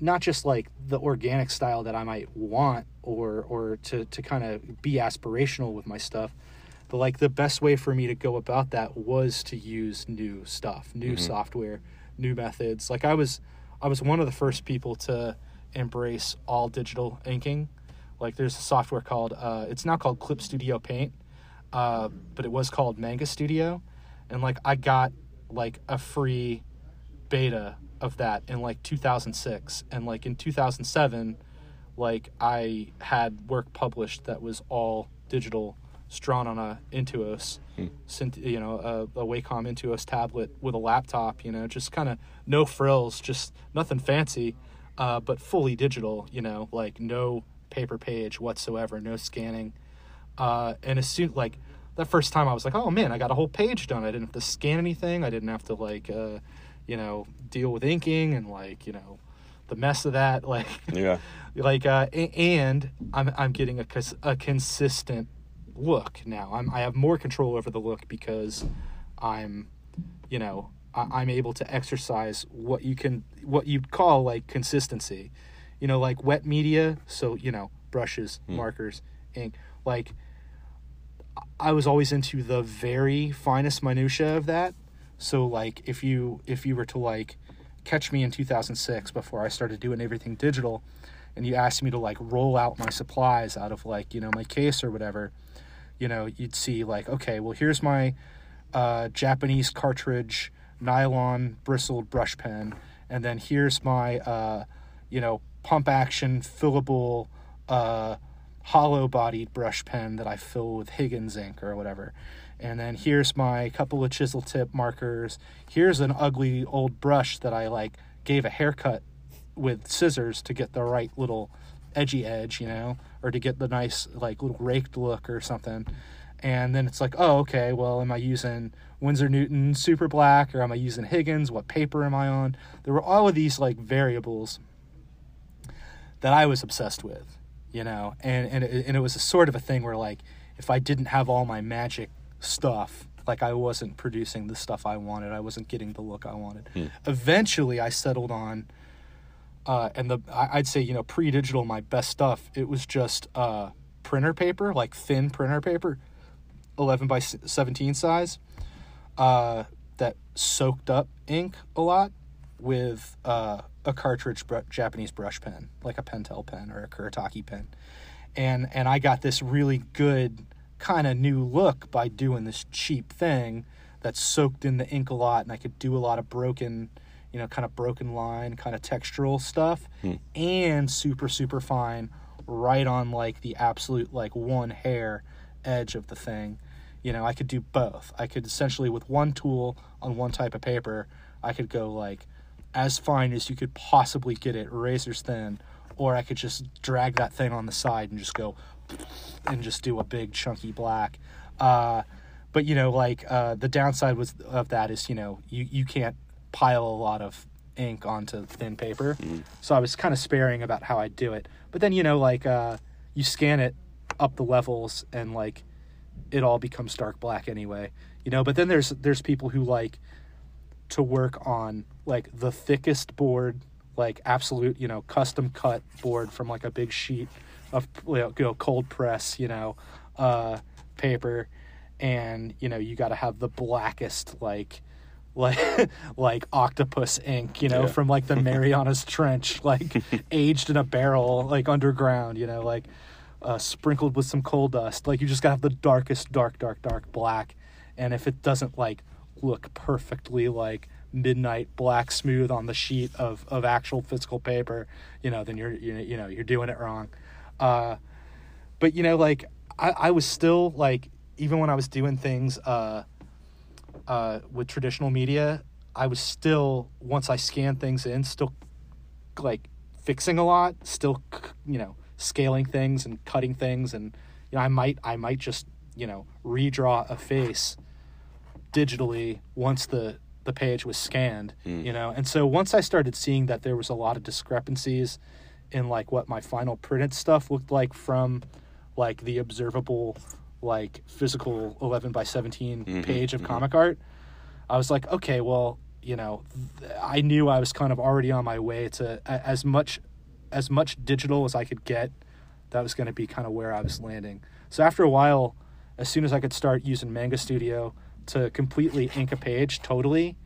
not just like the organic style that I might want or or to to kind of be aspirational with my stuff, but like the best way for me to go about that was to use new stuff, new software, new methods. Like I was I was one of the first people to embrace all digital inking. Like there's a software called uh, it's now called Clip Studio Paint, uh, but it was called Manga Studio, and like I got like a free beta of that in like 2006, and like in 2007, like I had work published that was all digital, drawn on a Intuos, sent you know a, a Wacom Intuos tablet with a laptop, you know, just kind of no frills, just nothing fancy, uh, but fully digital, you know, like no paper page whatsoever, no scanning. Uh, and as soon like that first time, I was like, oh man, I got a whole page done. I didn't have to scan anything. I didn't have to like, uh, you know, deal with inking and like, you know, the mess of that. Like, Yeah. like, uh, and I'm I'm getting a a consistent look now. I'm I have more control over the look because I'm, you know, I, I'm able to exercise what you can what you'd call like consistency. You know, like wet media. So you know, brushes, markers, ink. Like, I was always into the very finest minutia of that. So like, if you if you were to like catch me in 2006 before I started doing everything digital, and you asked me to like roll out my supplies out of like you know my case or whatever, you know, you'd see like, okay, well here's my uh, Japanese cartridge nylon bristled brush pen, and then here's my uh, you know pump action fillable uh, hollow bodied brush pen that I fill with Higgins ink or whatever. And then here's my couple of chisel tip markers. Here's an ugly old brush that I like gave a haircut with scissors to get the right little edgy edge, you know, or to get the nice like little raked look or something. And then it's like, oh, okay, well, am I using Winsor Newton super black or am I using Higgins? What paper am I on? There were all of these like variables that I was obsessed with, you know, and and it, and it was a sort of a thing where like if I didn't have all my magic stuff, like I wasn't producing the stuff I wanted, I wasn't getting the look I wanted. Eventually, I settled on, uh, and the I'd say you know pre-digital my best stuff. It was just uh, printer paper, like thin printer paper, eleven by seventeen size, uh, that soaked up ink a lot with uh, a cartridge br- Japanese brush pen, like a Pentel pen or a Kuretake pen, and and I got this really good kind of new look by doing this cheap thing that soaked in the ink a lot, and I could do a lot of broken, you know, kind of broken line, kind of textural stuff, hmm. and super super fine, right on like the absolute like one hair edge of the thing. You know, I could do both. I could essentially with one tool on one type of paper, I could go like as fine as you could possibly get it, razor's thin, or I could just drag that thing on the side and just go and just do a big chunky black. Uh, but you know, like uh, the downside was of that is you know you you can't pile a lot of ink onto thin paper, so I was kind of sparing about how I do it. But then you know, like uh, you scan it up the levels and like it all becomes dark black anyway. You know, but then there's there's people who like to work on like the thickest board, like absolute, you know, custom cut board from like a big sheet of you know, cold press, you know, uh, paper, and you know you got to have the blackest like like like octopus ink, you know, Yeah. from like the Marianas Trench, like aged in a barrel, like underground, you know, like uh, sprinkled with some coal dust. Like you just gotta have the darkest, dark, dark, dark black, and if it doesn't like look perfectly like midnight black smooth on the sheet of, of actual physical paper, you know, then you're you know, you know you're doing it wrong. Uh, but you know, like I, I was still like even when I was doing things uh, uh, with traditional media, I was still once I scanned things in, still like fixing a lot, still you know scaling things and cutting things, and you know I might I might just you know redraw a face digitally once the the page was scanned, you know, and so once I started seeing that there was a lot of discrepancies in like what my final printed stuff looked like from like the observable like physical 11 by 17 page of comic art. I was like okay well you know th- i knew i was kind of already on my way to a- as much as much digital as i could get that was going to be kind of where i was landing. So after a while as soon as i could start using manga studio to completely ink a page totally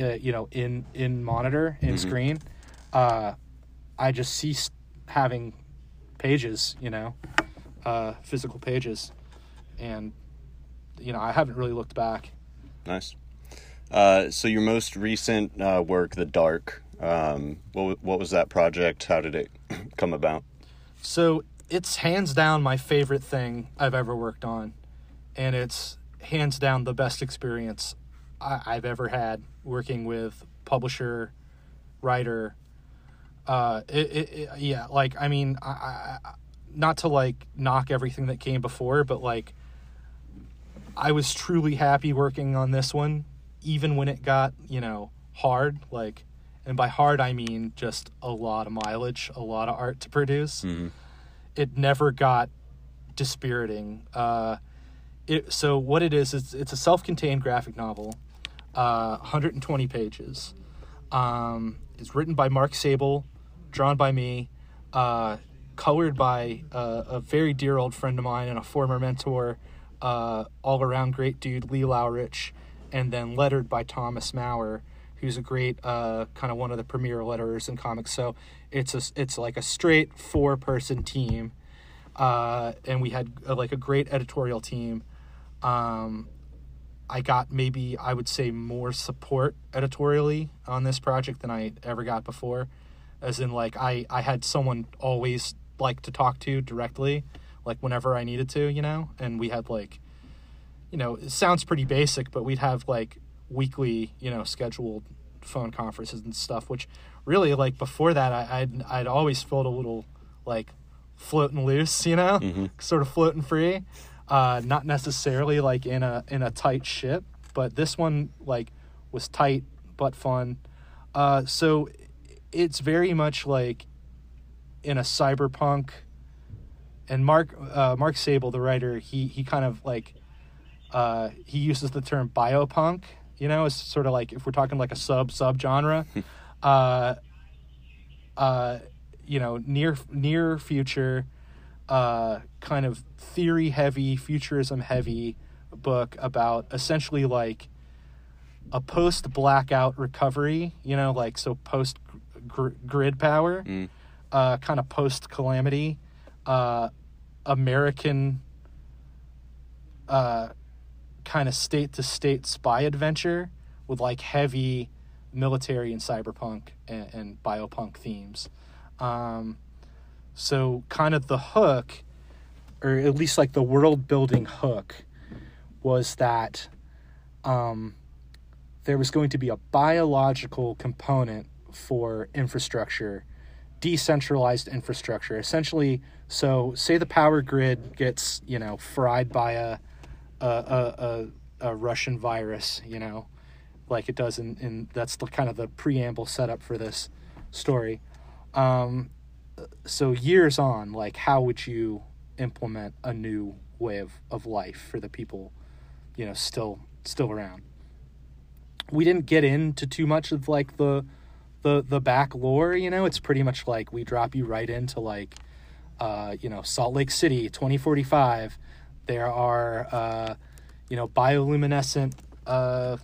uh, you know in in monitor in screen uh i just ceased having pages you know uh physical pages and you know i haven't really looked back Nice. Uh, so your most recent uh, work, The Dark. Um, what what was that project? How did it come about? So it's hands down my favorite thing I've ever worked on, and it's hands down the best experience I, I've ever had working with publisher, writer. Uh, it, it, it, yeah, like I mean, I, I, not to like knock everything that came before, but like I was truly happy working on this one, even when it got you know hard. Like, and by hard I mean just a lot of mileage, a lot of art to produce. It never got dispiriting. Uh, it, so what it is is it's a self-contained graphic novel, uh, 120 pages. Um, it's written by Mark Sable, drawn by me, uh, colored by uh, a very dear old friend of mine and a former mentor, uh, all around great dude Lee Loughridge, and then lettered by Thomas Mauer, who's a great uh, kind of one of the premier letterers in comics. So it's a it's like a straight four person team, uh, and we had uh, like a great editorial team. Um, I got maybe I would say more support editorially on this project than I ever got before, as in like I I had someone always like to talk to directly, like whenever I needed to, you know, and we had like you know, it sounds pretty basic, but we'd have like weekly, you know, scheduled phone conferences and stuff. Which really, like before that, I, I'd I'd always felt a little like floating loose, you know, sort of floating free, uh, not necessarily like in a in a tight ship, but this one like was tight but fun. Uh, so it's very much like in a cyberpunk and Mark uh, Mark Sable, the writer, he he kind of like uh, he uses the term biopunk. You know, it's sort of like if we're talking like a sub sub genre, uh, uh, you know, near near future, uh, kind of theory heavy, futurism heavy book about essentially like a post blackout recovery. You know, like so post gr- grid power, uh, kind of post calamity. Uh, American uh, kind of state to state spy adventure with like heavy military and cyberpunk and, and biopunk themes. Um, so, kind of the hook, or at least like the world building hook, was that um, there was going to be a biological component for infrastructure decentralized infrastructure. Essentially so say the power grid gets you know fried by a a, a, a, a russian virus you know like it does in, in that's the kind of the preamble setup for this story. Um so years on like how would you implement a new way of, of life for the people you know still still around? We didn't get into too much of like the the the back lore you know it's pretty much like we drop you right into like uh you know salt lake city 2045 there are uh you know bioluminescent uh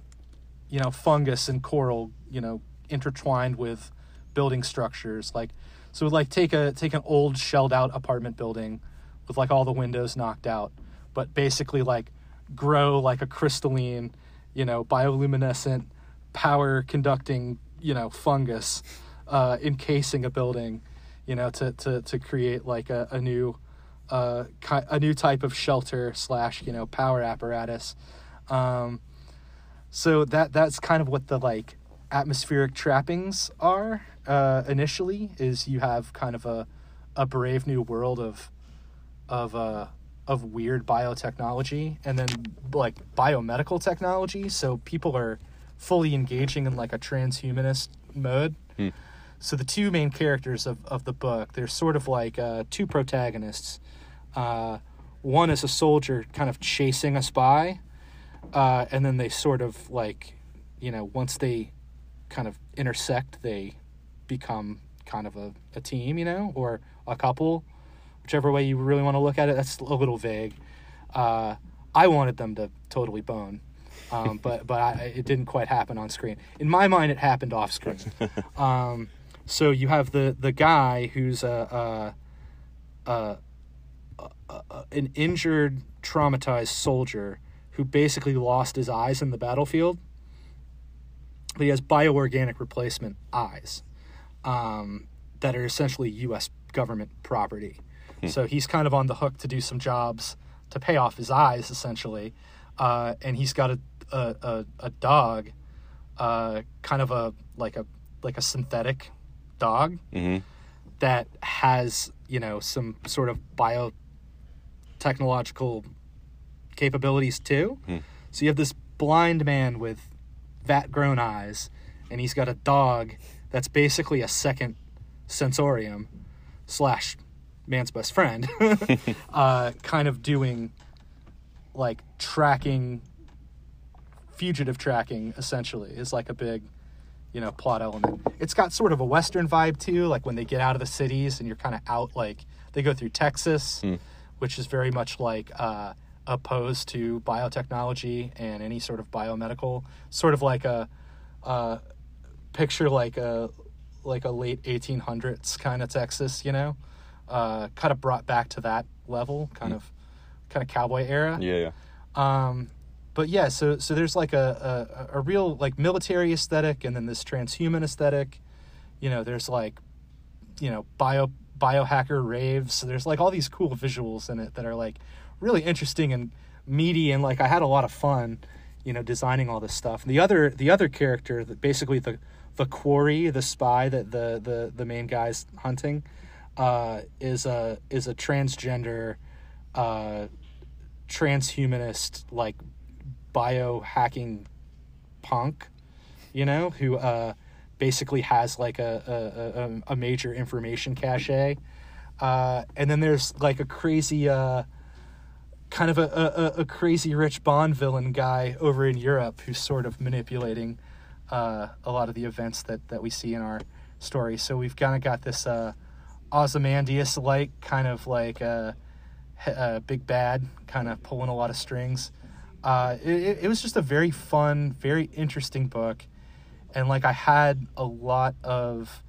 you know fungus and coral you know intertwined with building structures. Like so like take a take an old shelled out apartment building with like all the windows knocked out but basically like grow like a crystalline you know bioluminescent power conducting you know fungus uh, encasing a building you know to to to create like a, a new uh, a new type of shelter slash you know power apparatus. Um, so that that's kind of what the like atmospheric trappings are uh, initially is you have kind of a a brave new world of of uh of weird biotechnology and then like biomedical technology. So people are fully engaging in like a transhumanist mode. So the two main characters of, of the book they're sort of like uh, two protagonists. Uh, one is a soldier kind of chasing a spy uh, and then they sort of like you know once they kind of intersect they become kind of a, a team you know or a couple. Whichever way you really want to look at it that's a little vague. Uh, i wanted them to totally bone um, but but I, it didn't quite happen on screen in my mind it happened off screen um, so you have the the guy who's a, a, a, a, an injured traumatized soldier who basically lost his eyes in the battlefield but he has bioorganic replacement eyes um, that are essentially U.S. government property. So he's kind of on the hook to do some jobs to pay off his eyes, essentially. Uh, and he's got a a, a, a dog, uh, kind of a like a like a synthetic dog that has you know some sort of biotechnological capabilities too. So you have this blind man with vat grown eyes, and he's got a dog that's basically a second sensorium slash man's best friend, uh, kind of doing like tracking, fugitive tracking essentially is like a big, you know, plot element. It's got sort of a Western vibe too, like when they get out of the cities and you're kind of out, like they go through Texas, which is very much like uh, opposed to biotechnology and any sort of biomedical, sort of like a, uh, picture like a like a late 1800s kind of Texas, you know, uh, kind of brought back to that level, kind of kind of cowboy era. Yeah, yeah. Um, but yeah, so so there's like a, a a real like military aesthetic, and then this transhuman aesthetic. You know, there's like, you know, bio biohacker raves. So there's like all these cool visuals in it that are like really interesting and meaty and like I had a lot of fun, you know, designing all this stuff. The other the other character, that basically the the quarry, the spy that the the the main guy's hunting, uh, is a is a transgender, uh, transhumanist like biohacking punk, you know, who uh, basically has like a a, a, a major information cache. Uh, and then there's like a crazy uh, kind of a, a, a crazy rich Bond villain guy over in Europe who's sort of manipulating uh, a lot of the events that, that we see in our story. So we've kind of got this uh, Ozymandias like kind of like a, a big bad kind of pulling a lot of strings. Uh, it, it was just a very fun, very interesting book. And like I had a lot of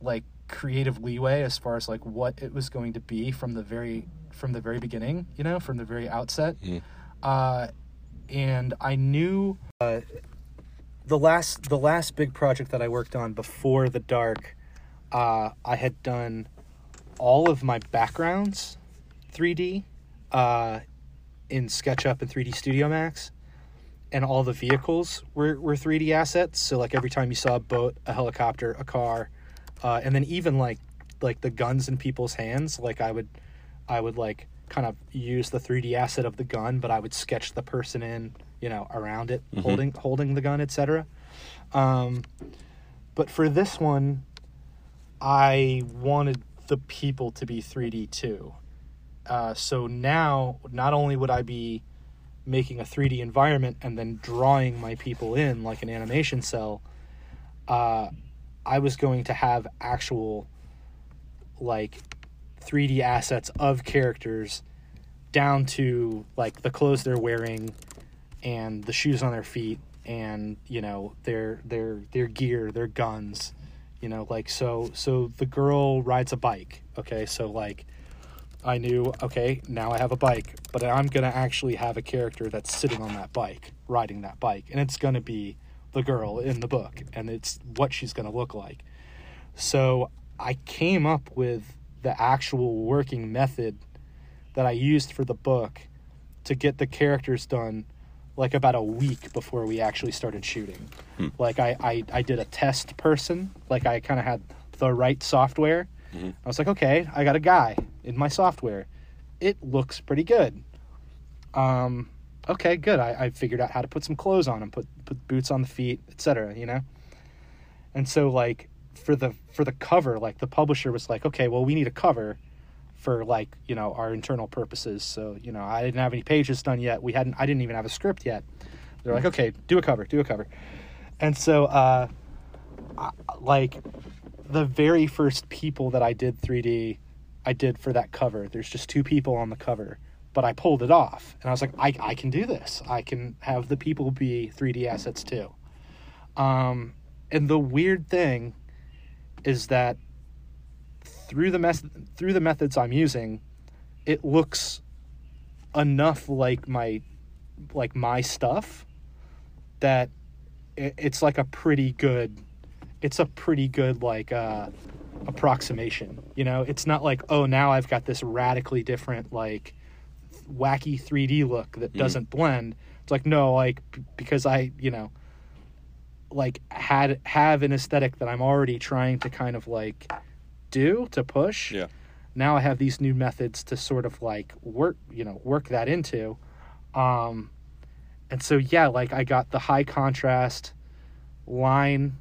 like creative leeway as far as like what it was going to be from the very from the very beginning, you know, from the very outset. Uh, and I knew uh, the last the last big project that I worked on before the dark, uh, I had done all of my backgrounds 3D uh, in SketchUp and 3D Studio Max, and all the vehicles were, were 3D assets. So like every time you saw a boat, a helicopter, a car, uh, and then even like like the guns in people's hands, like I would I would like kind of use the 3D asset of the gun, but I would sketch the person in, you know, around it, holding holding the gun, etc. Um, but for this one, I wanted the people to be 3D too. Uh, so now, not only would I be making a 3D environment and then drawing my people in like an animation cell, uh, I was going to have actual like 3D assets of characters down to like the clothes they're wearing and the shoes on their feet and you know their their their gear, their guns, you know like so so the girl rides a bike, okay? So like I knew, okay, now I have a bike, but I'm going to actually have a character that's sitting on that bike, riding that bike, and it's going to be the girl in the book and it's what she's going to look like. So I came up with the actual working method that I used for the book to get the characters done like about a week before we actually started shooting. Hmm. Like I, I, I did a test person, like I kind of had the right software. I was like, okay, I got a guy in my software. It looks pretty good. Um, okay, good. I, I figured out how to put some clothes on him, put put boots on the feet, etc. You know. And so like for the for the cover, like the publisher was like, okay, well we need a cover for like you know our internal purposes. So you know I didn't have any pages done yet. We hadn't. I didn't even have a script yet. They're like, okay, do a cover, do a cover. And so uh, I, like the very first people that I did 3D, I did for that cover. There's just two people on the cover, but I pulled it off, and I was like, I I can do this. I can have the people be 3D assets too. Um, and the weird thing is that through the mes- through the methods I'm using, it looks enough like my like my stuff that it, it's like a pretty good it's a pretty good like uh approximation you know? It's not like oh now i've got this radically different like wacky 3d look that doesn't blend. It's like no like b- because i you know like had have an aesthetic that i'm already trying to kind of like do to push. Yeah. now i have these new methods to sort of like work you know work that into. Um and so yeah like i got the high contrast line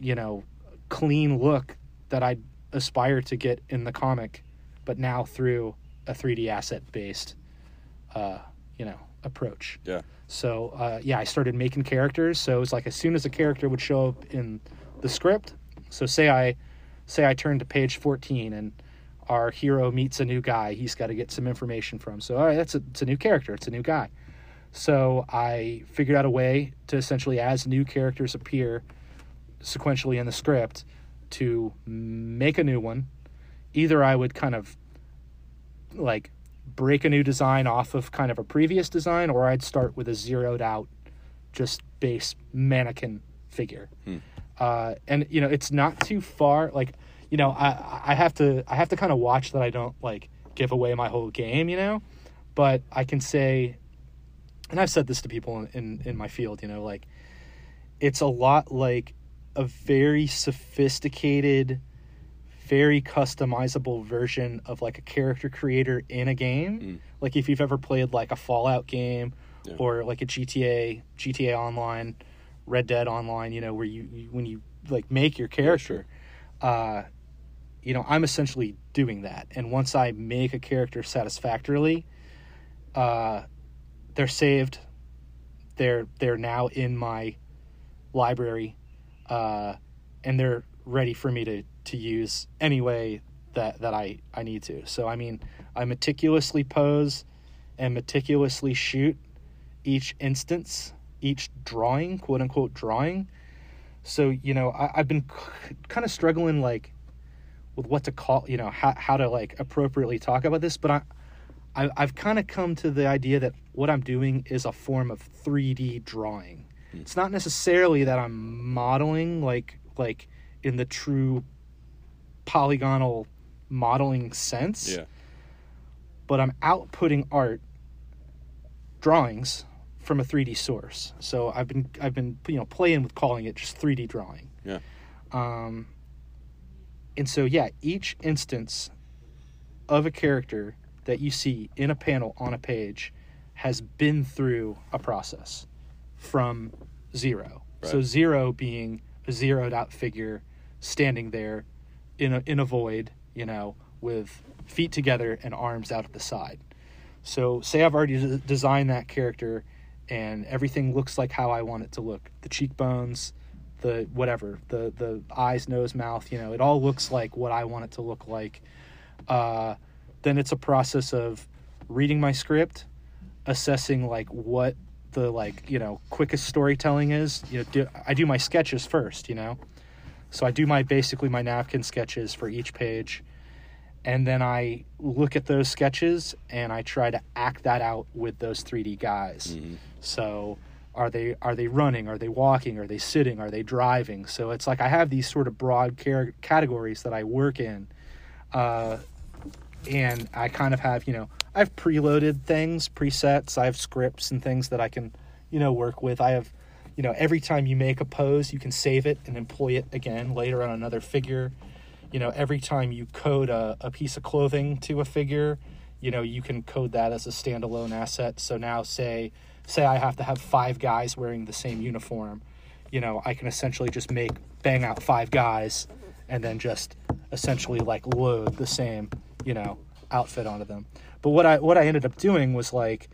you know clean look that i aspire to get in the comic but now through a 3d asset based uh you know approach Yeah. so uh, yeah, I started making characters. So it was like as soon as a character would show up in the script. So say I say I turn to page fourteen and our hero meets a new guy. He's got to get some information from. So all right, that's a, it's a new character. It's a new guy. So I figured out a way to essentially, as new characters appear sequentially in the script, to make a new one. Either I would kind of like break a new design off of kind of a previous design, or I'd start with a zeroed out, just base mannequin figure. Uh, and you know, it's not too far. Like, you know, I I have to I have to kind of watch that I don't like give away my whole game. You know, but I can say, and I've said this to people in, in, in my field, you know, like it's a lot like a very sophisticated, very customizable version of like a character creator in a game. Mm. Like if you've ever played like a Fallout game Yeah. or like a GTA, GTA Online, Red Dead Online, you know, where you, you when you like make your character, uh, you know, I'm essentially doing that. And once I make a character satisfactorily, uh, they're saved. They're they're now in my library, uh, and they're ready for me to to use any way that that I I need to. So I mean, I meticulously pose and meticulously shoot each instance, each drawing, quote unquote drawing. So you know, I, I've been c- kind of struggling like with what to call, you know, how how to like appropriately talk about this, but I. I, I've kind of come to the idea that what I'm doing is a form of 3D drawing. It's not necessarily that I'm modeling like like in the true polygonal modeling sense, Yeah. but I'm outputting art drawings from a 3D source. So I've been I've been you know playing with calling it just 3D drawing. Yeah. Um and so yeah, each instance of a character that you see in a panel on a page has been through a process from zero. So zero being a zeroed out figure standing there in a in a void, you know, with feet together and arms out at the side. So say I've already d- designed that character and everything looks like how I want it to look. The cheekbones, the whatever, the the eyes, nose, mouth, you know, it all looks like what I want it to look like. Uh, then it's a process of reading my script, assessing like what the like you know quickest storytelling is. You know, do, I do my sketches first, you know, so I do my basically my napkin sketches for each page, and then I look at those sketches and I try to act that out with those 3D guys. So are they are they running? Are they walking? Are they sitting? Are they driving? So it's like I have these sort of broad car- categories that I work in, uh, and I kind of have you know I've preloaded things, presets. I have scripts and things that I can you know work with. I have you know every time you make a pose, you can save it and employ it again later on another figure. You know every time you code a, a piece of clothing to a figure, you know you can code that as a standalone asset. So now say say I have to have five guys wearing the same uniform, you know I can essentially just make bang out five guys and then just essentially like load the same you know outfit onto them but what i what i ended up doing was like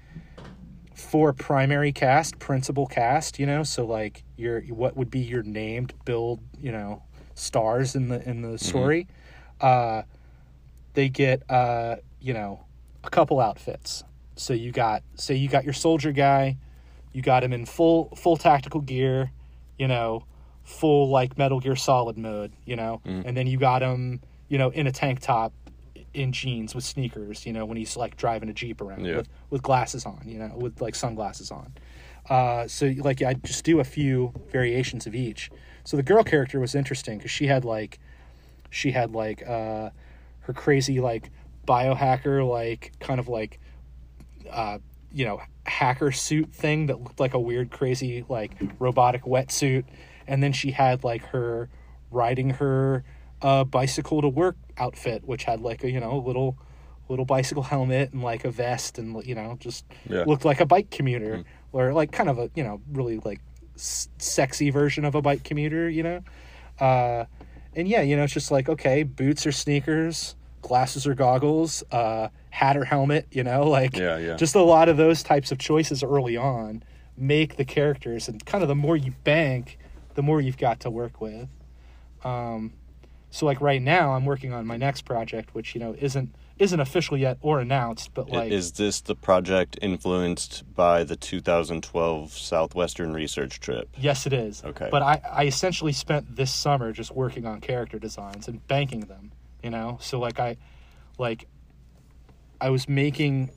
for primary cast principal cast you know so like your what would be your named build you know stars in the in the story uh they get uh you know a couple outfits. So you got say you got your soldier guy you got him in full full tactical gear you know full like metal gear solid mode you know and then you got him you know in a tank top in jeans with sneakers you know when he's like driving a jeep around Yeah. with, with glasses on you know with like sunglasses on. Uh, so like i just do a few variations of each. So the girl character was interesting because she had like she had like uh her crazy like biohacker like kind of like uh you know hacker suit thing that looked like a weird crazy like robotic wetsuit. And then she had like her riding her uh bicycle to work outfit which had like a you know little little bicycle helmet and like a vest and you know just Yeah. looked like a bike commuter or like kind of a you know really like s- sexy version of a bike commuter you know uh and yeah you know it's just like okay boots or sneakers glasses or goggles uh hat or helmet you know like Yeah, yeah. just a lot of those types of choices early on make the characters and kind of the more you bank the more you've got to work with um so like right now i'm working on my next project which you know isn't isn't official yet or announced but like Is this the project influenced by the 2012 Southwestern research trip? Yes, it is. Okay. But I, I essentially spent this summer just working on character designs and banking them, you know? So, like, I, like, I was making,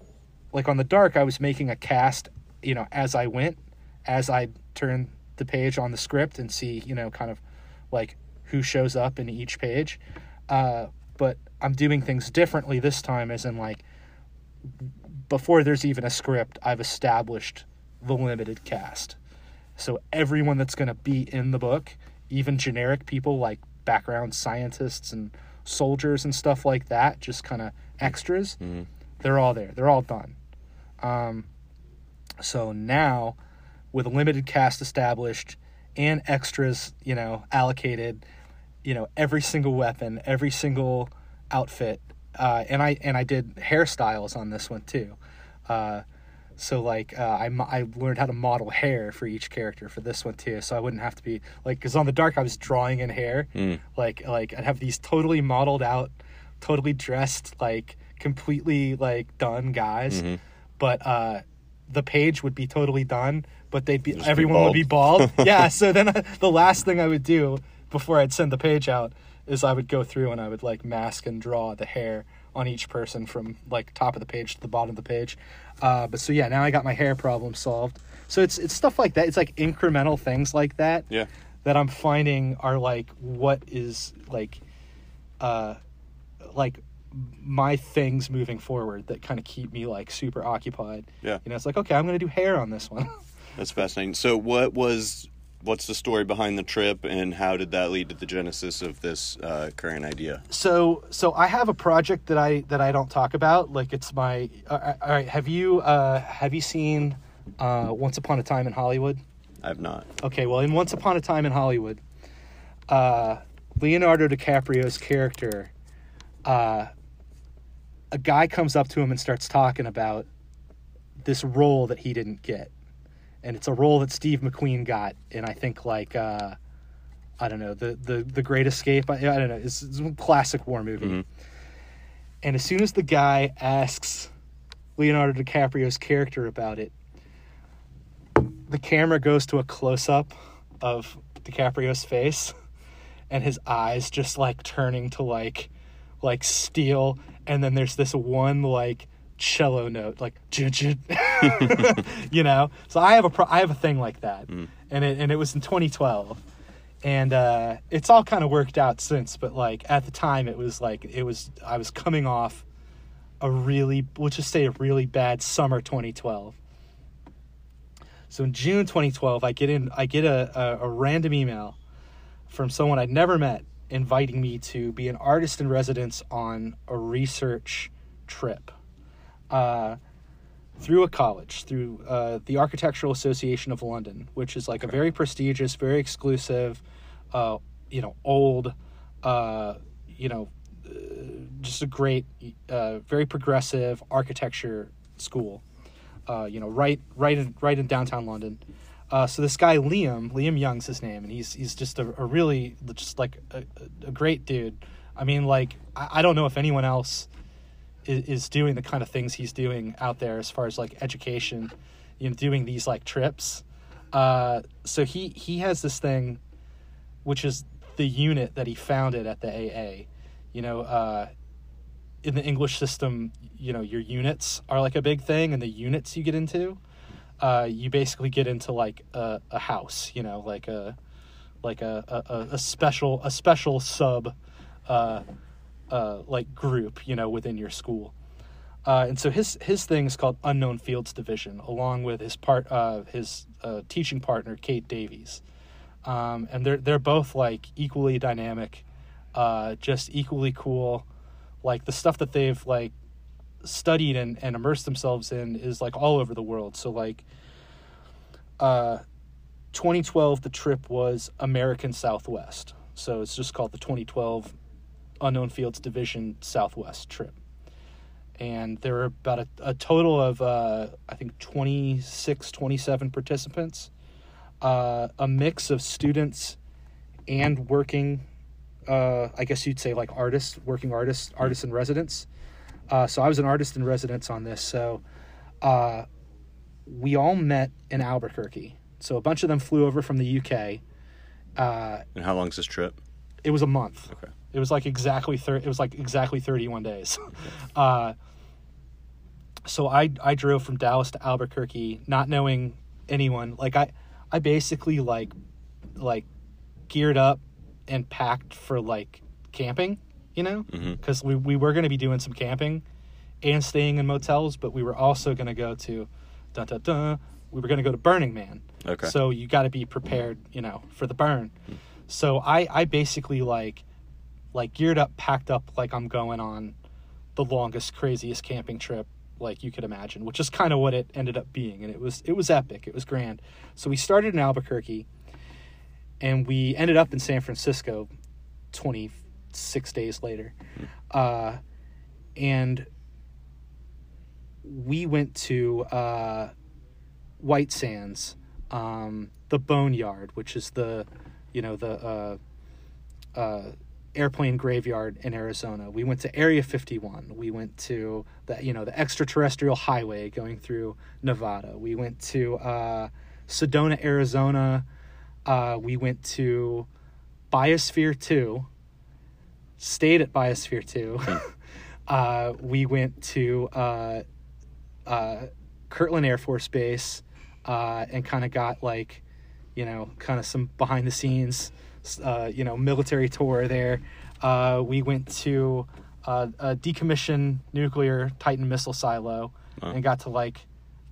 like, on the dark, I was making a cast, you know, as I went, as I turn the page on the script and see, you know, kind of like who shows up in each page. Uh, but I'm doing things differently this time, as in, like, before there's even a script, I've established the limited cast. So everyone that's going to be in the book, even generic people like background scientists and soldiers and stuff like that, just kind of extras, they're all there. They're all done. Um, so now, with a limited cast established and extras, you know, allocated, you know, every single weapon, every single outfit, uh, and I and I did hairstyles on this one too. Uh, so like uh, I I learned how to model hair for each character for this one too, so I wouldn't have to be like because on the dark I was drawing in hair, like like I'd have these totally modeled out, totally dressed like completely like done guys, but uh, the page would be totally done, but they'd be be everyone would be bald. yeah, so then I, the last thing I would do before I'd send the page out is I would go through and I would like mask and draw the hair on each person from like top of the page to the bottom of the page. Uh, but so yeah, now I got my hair problem solved. So it's it's stuff like that. It's like incremental things like that Yeah. that I'm finding are like what is like uh like my things moving forward that kind of keep me like super occupied. Yeah. You know, it's like okay, I'm going to do hair on this one. That's fascinating. So, what was what's the story behind the trip, and how did that lead to the genesis of this uh, current idea? so so I have a project that I that I don't talk about. Like it's my uh, all right. Have you uh have you seen uh Once Upon a Time in Hollywood? I have not. Okay, well, in Once Upon a Time in Hollywood, uh, Leonardo DiCaprio's character, uh, a guy comes up to him and starts talking about this role that he didn't get, and it's a role that Steve McQueen got in I think like uh, I don't know the the the Great Escape. I, I don't know. It's, it's a classic war movie. And as soon as the guy asks Leonardo DiCaprio's character about it, the camera goes to a close up of DiCaprio's face and his eyes just like turning to like like steel and then there's this one like cello note like you know? So i have a pro- i have a thing like that. And it and it was in 2012 and uh it's all kind of worked out since but like at the time it was like it was i was coming off a really let's just say a really bad summer 2012 so in June 2012, I get in, I get a, a, a random email from someone I'd never met inviting me to be an artist in residence on a research trip. Uh, through a college, through uh, the Architectural Association of London, which is like a very prestigious, very exclusive, uh, you know, old, uh, you know, uh, just a great, uh, very progressive architecture school uh, you know, right, right in, right in downtown London. Uh, so this guy Liam, Liam Young's his name, and he's he's just a, a really just like a, a great dude. I mean, like I, I don't know if anyone else is, doing the kind of things he's doing out there as far as like education, you know, doing these like trips. Uh, so he he has this thing, which is the unit that he founded at the AA. You know, uh, in the English system, you know, your units are like a big thing, and the units you get into, uh, you basically get into like a, a house, you know, like a like a, a, a special a special sub uh, uh, like group, you know, within your school. Uh, and so his his thing is called Unknown Fields Division, along with his part uh, his uh, teaching partner Kate Davies, um, and they're they're both like equally dynamic, uh, just equally cool. Like the stuff that they've like studied and, and immersed themselves in is like all over the world. So like uh 2012 the trip was american southwest. So it's just called the 2012 unknown fields division southwest trip and there were about a, a total of uh, i think 26 27 participants uh, a mix of students and working uh, I guess you'd say like artists, working artists, artists in residence. Uh, so I was an artist in residence on this. So uh, we all met in Albuquerque. So a bunch of them flew over from the UK. Uh, And how long's this trip? it was a month. Okay. It was like exactly thir- It was like exactly thirty-one days. uh, so I I drove from Dallas to Albuquerque, not knowing anyone. Like I I basically like like geared up and packed for like camping, you know, because we we were going to be doing some camping and staying in motels, but we were also going to go to, dun, dun, dun, we were going to go to Burning Man. Okay. So you got to be prepared, you know, for the burn. So I, I basically like, like geared up, packed up like I'm going on the longest, craziest camping trip like you could imagine, which is kind of what it ended up being, and it was it was epic. It was grand. So we started in Albuquerque, and we ended up in San Francisco, twenty six days later, uh, and we went to uh, White Sands, um, the Boneyard, which is the, you know, the uh, uh, airplane graveyard in Arizona. We went to Area 51. We went to the, you know, the extraterrestrial highway going through Nevada. We went to uh, Sedona, Arizona. Uh, we went to Biosphere 2. Stayed at Biosphere 2. uh, we went to uh, uh, Kirtland Air Force Base uh, and kind of got like, you know, kind of some behind the scenes, uh, you know, military tour there. Uh, we went to uh, a decommissioned nuclear Titan missile silo and got to like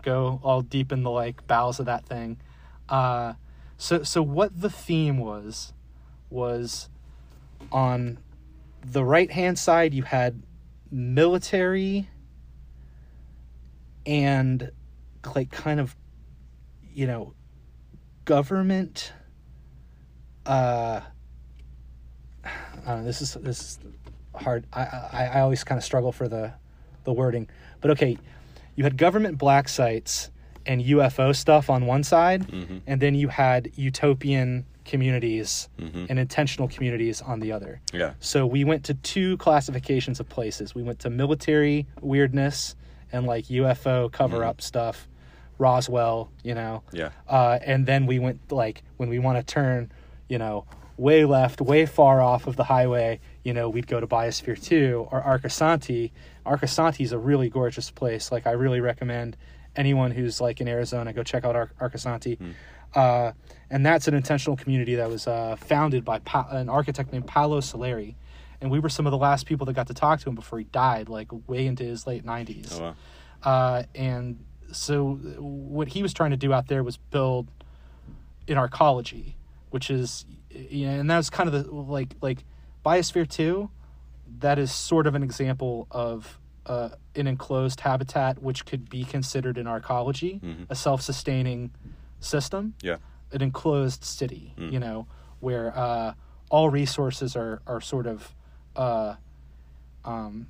go all deep in the like bowels of that thing. Uh, so so what the theme was was on the right hand side you had military and like kind of you know government uh I don't know, this is this is hard I, I i always kind of struggle for the the wording but okay you had government black sites and ufo stuff on one side and then you had utopian communities and intentional communities on the other Yeah. so we went to two classifications of places. We went to military weirdness and like UFO cover up stuff, Roswell, you know. Yeah. Uh, and then we went like when we want to turn, you know, way left, way far off of the highway, you know, we'd go to Biosphere 2 or Arcosanti. Arcosanti is a really gorgeous place. Like I really recommend anyone who's like in Arizona go check out Ar- Arcosanti. Uh, and that's an intentional community that was uh, founded by pa- an architect named Paolo Soleri. And we were some of the last people that got to talk to him before he died, like way into his late 90s. Oh, wow. Uh, and so what he was trying to do out there was build an arcology, which is, you know, and that's kind of the like like Biosphere two. That is sort of an example of uh, an enclosed habitat, which could be considered an arcology, a self-sustaining system Yeah. an enclosed city, you know, where uh, all resources are are sort of, uh, um,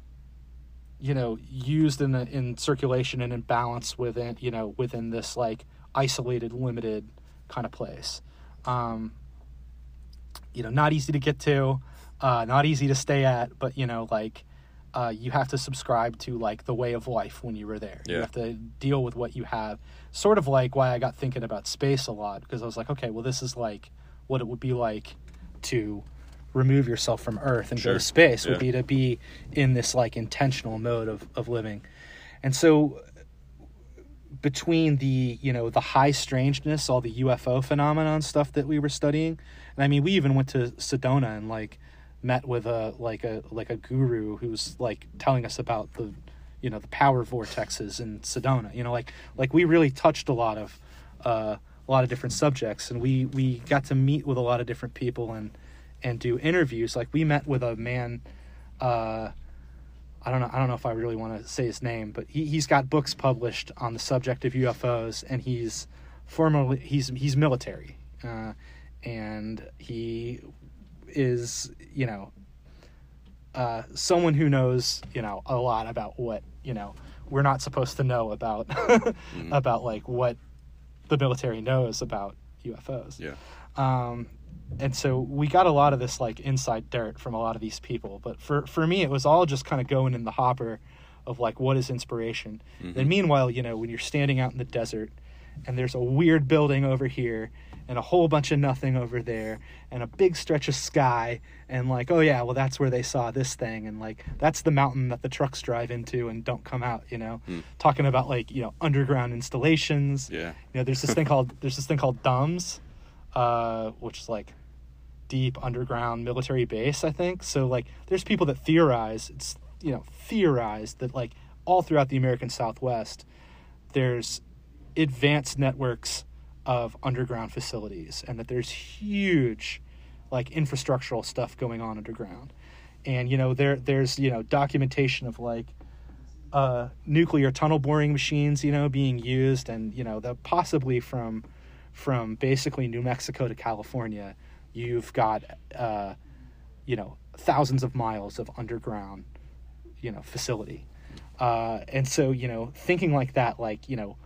you know, used in the, in circulation and in balance within you know within this like isolated, limited kind of place. Um, you know, not easy to get to, uh, not easy to stay at, but you know, like. Uh, you have to subscribe to like the way of life when you were there. Yeah. You have to deal with what you have. Sort of like why I got thinking about space a lot because I was like, okay, well, this is like what it would be like to remove yourself from Earth and Sure. go to space Yeah. would be to be in this like intentional mode of of living, and so between the you know the high strangeness, all the UFO phenomenon stuff that we were studying, and I mean we even went to Sedona and like met with a like a like a guru who's like telling us about the you know the power vortexes in Sedona. You know like like we really touched a lot of uh, a lot of different subjects, and we we got to meet with a lot of different people and and do interviews. Like we met with a man. Uh, I don't know. I don't know if I really want to say his name, but he he's got books published on the subject of UFOs, and he's formerly he's he's military, uh, and he is you know uh, someone who knows you know a lot about what you know we're not supposed to know about about like what the military knows about UFOs. Yeah. Um, and so we got a lot of this like inside dirt from a lot of these people. But for for me, it was all just kind of going in the hopper of like what is inspiration. And meanwhile, you know, when you're standing out in the desert and there's a weird building over here and a whole bunch of nothing over there and a big stretch of sky and like oh yeah well that's where they saw this thing and like that's the mountain that the trucks drive into and don't come out you know talking about like you know underground installations Yeah. you know there's this thing called there's this thing called DUMBs uh, which is like deep underground military base i think. So like there's people that theorize it's you know theorize that like all throughout the American Southwest, there's advanced networks of underground facilities, and that there's huge, like infrastructural stuff going on underground, and you know there there's you know documentation of like uh, nuclear tunnel boring machines, you know, being used, and you know, the possibly from from basically New Mexico to California, you've got uh, you know thousands of miles of underground, you know, facility, uh, and so you know, thinking like that, like you know,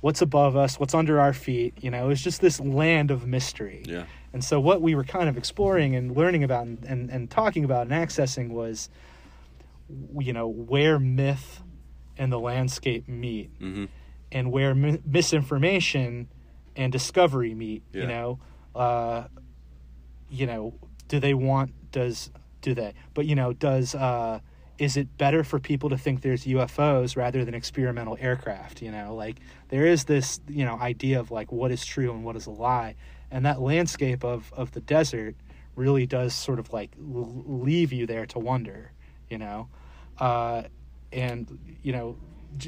what's above us, what's under our feet, you know, is just this land of mystery. Yeah. And so what we were kind of exploring and learning about and, and, and talking about and accessing was you know where myth and the landscape meet Mm-hmm. and where mi- misinformation and discovery meet Yeah. you know uh you know do they want does do they? But you know does uh is it better for people to think there's UFOs rather than experimental aircraft you know? Like there is this you know idea of like what is true and what is a lie. And that landscape of of the desert really does sort of like leave you there to wonder you know? Uh and you know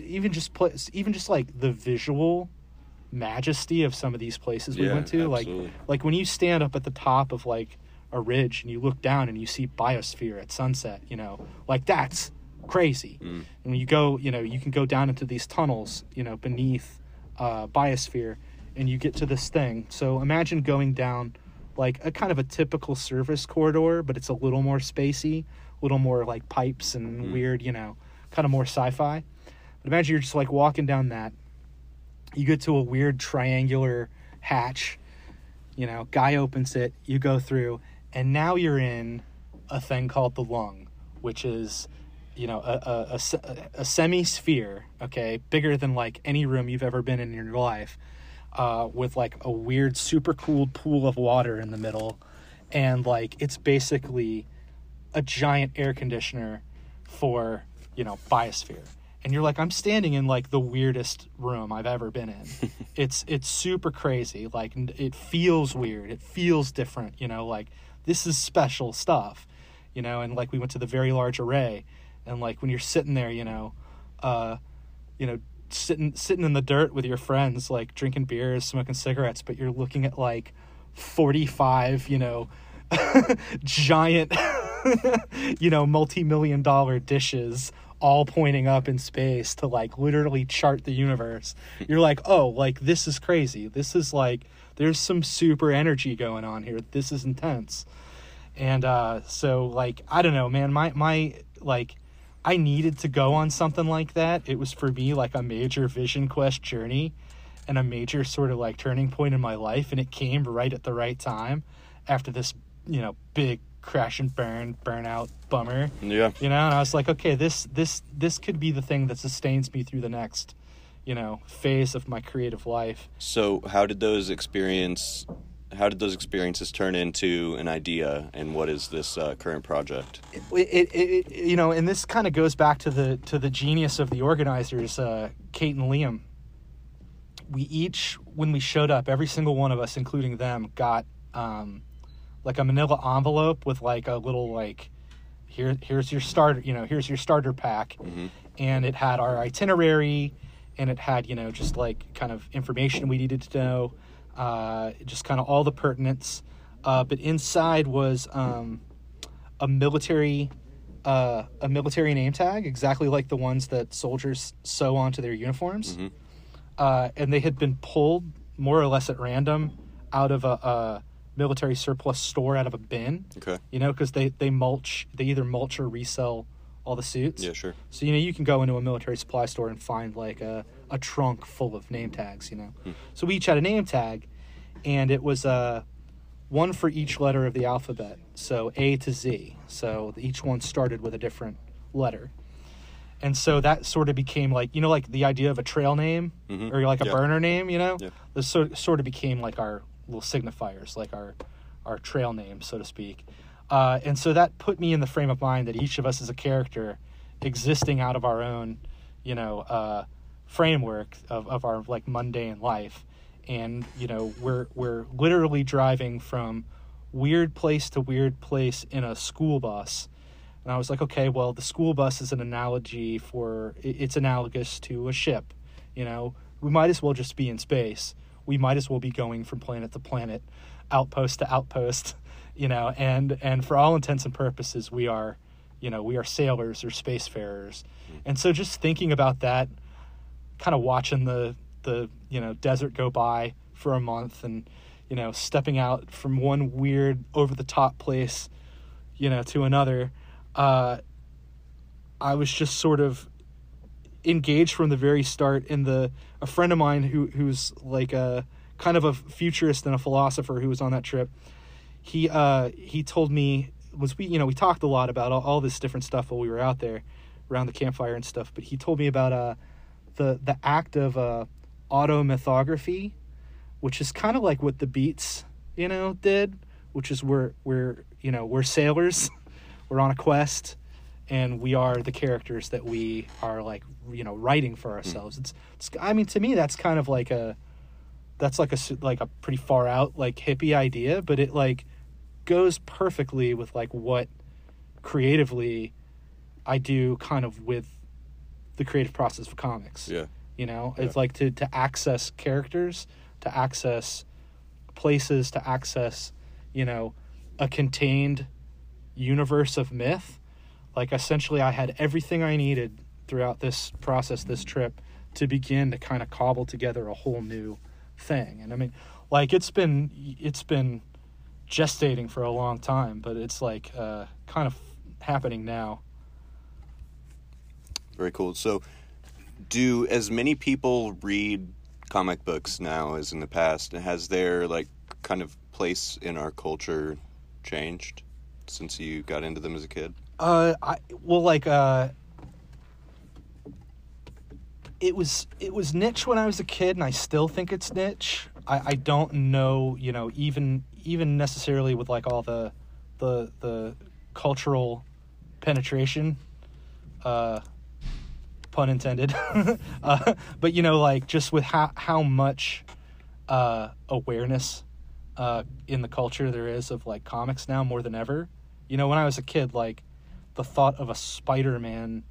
even just pla even just like the visual majesty of some of these places we Yeah, went to absolutely. like like when you stand up at the top of like a ridge and you look down and you see biosphere at sunset you know like that's crazy Mm. and when you go you know you can go down into these tunnels you know beneath uh biosphere and you get to this thing so imagine going down like a kind of a typical service corridor but it's a little more spacey a little more like pipes and weird you know kind of more sci-fi but imagine you're just like walking down that you get to a weird triangular hatch you know guy opens it you go through and now you're in a thing called the lung which is you know a, a, a, a semi-sphere okay bigger than like any room you've ever been in in your life uh, with like a weird super cooled pool of water in the middle. And like it's basically a giant air conditioner for you know biosphere and you're like i'm standing in like the weirdest room i've ever been in. It's it's super crazy. Like it feels weird. It feels different you know like this is special stuff you know and like we went to the very large array and like when you're sitting there you know uh you know sitting sitting in the dirt with your friends like drinking beers smoking cigarettes but you're looking at like 45 you know giant you know multi-million dollar dishes all pointing up in space to like literally chart the universe. You're like oh like this is crazy. This is like there's some super energy going on here. This is intense. And uh so like i don't know man. My my like i needed to go on something like that. It was for me like a major vision quest journey and a major sort of like turning point in my life and it came right at the right time after this you know big crash and burn burnout bummer Yeah. you know and i was like okay this this this could be the thing that sustains me through the next you know phase of my creative life So, how did those experience? How did those experiences turn into an idea, and what is this uh, current project? it, it, it you know and this kind of goes back to the to the genius of the organizers uh kate and liam we each when we showed up every single one of us including them got um like a manila envelope with like a little like here here's your starter you know here's your starter pack. And it had our itinerary and it had you know just like kind of information we needed to know uh, just kind of all the pertinence. Uh, but inside was um, a military uh, a military name tag exactly like the ones that soldiers sew onto their uniforms. Uh, and they had been pulled more or less at random out of a, a military surplus store out of a bin Okay. you know because they they mulch they either mulch or resell all the suits Yeah, sure. so you know you can go into a military supply store and find like a, a trunk full of name tags you know so we each had a name tag and it was uh, one for each letter of the alphabet so a to z so each one started with a different letter and so that sort of became like you know like the idea of a trail name Mhm. or like a Yeah. burner name you know Yeah. this sort, sort of became like our little signifiers like our our trail names so to speak uh, and so that put me in the frame of mind that each of us is a character existing out of our own you know uh, framework of, of our like mundane life and you know we're we're literally driving from weird place to weird place in a school bus And I was like, okay, well, the school bus is an analogy for it's analogous to a ship. You know, we might as well just be in space. We might as well be going from planet to planet, outpost to outpost. You know, and and for all intents and purposes, we are, you know, we are sailors or spacefarers. And so just thinking about that, kind of watching the the you know desert go by for a month and you know stepping out from one weird over the top place you know to another uh i was just sort of engaged from the very start in the a friend of mine who who's like a kind of a futurist and a philosopher who was on that trip. He uh he told me was we you know we talked a lot about all, all this different stuff while we were out there around the campfire and stuff but he told me about uh the the act of uh automythography which is kind of like what the beats you know did which is we're we're you know we're sailors. We're on a quest and we are the characters that we are like you know writing for hmm. ourselves. It's, it's i mean to me that's kind of like a that's like a like a pretty far out like hippie idea but it like goes perfectly with like what creatively i do kind of with the creative process of comics. Yeah. you know? It's like to to access characters to access places to access you know a contained universe of myth like essentially i had everything i needed throughout this process this trip to begin to kind of cobble together a whole new thing and i mean like it's been it's been gestating for a long time but it's like uh kind of happening now Very cool. So, do as many people read comic books now as in the past? Has their like kind of place in our culture changed since you got into them as a kid? Uh, I well, like uh, it was it was niche when I was a kid, and I still think it's niche. I, I don't know, you know, even even necessarily with like all the the the cultural penetration, uh, pun intended. uh, but you know, like just with how how much uh, awareness uh, in the culture there is of like comics now more than ever. You know, when I was a kid, like the thought of a Spider-Man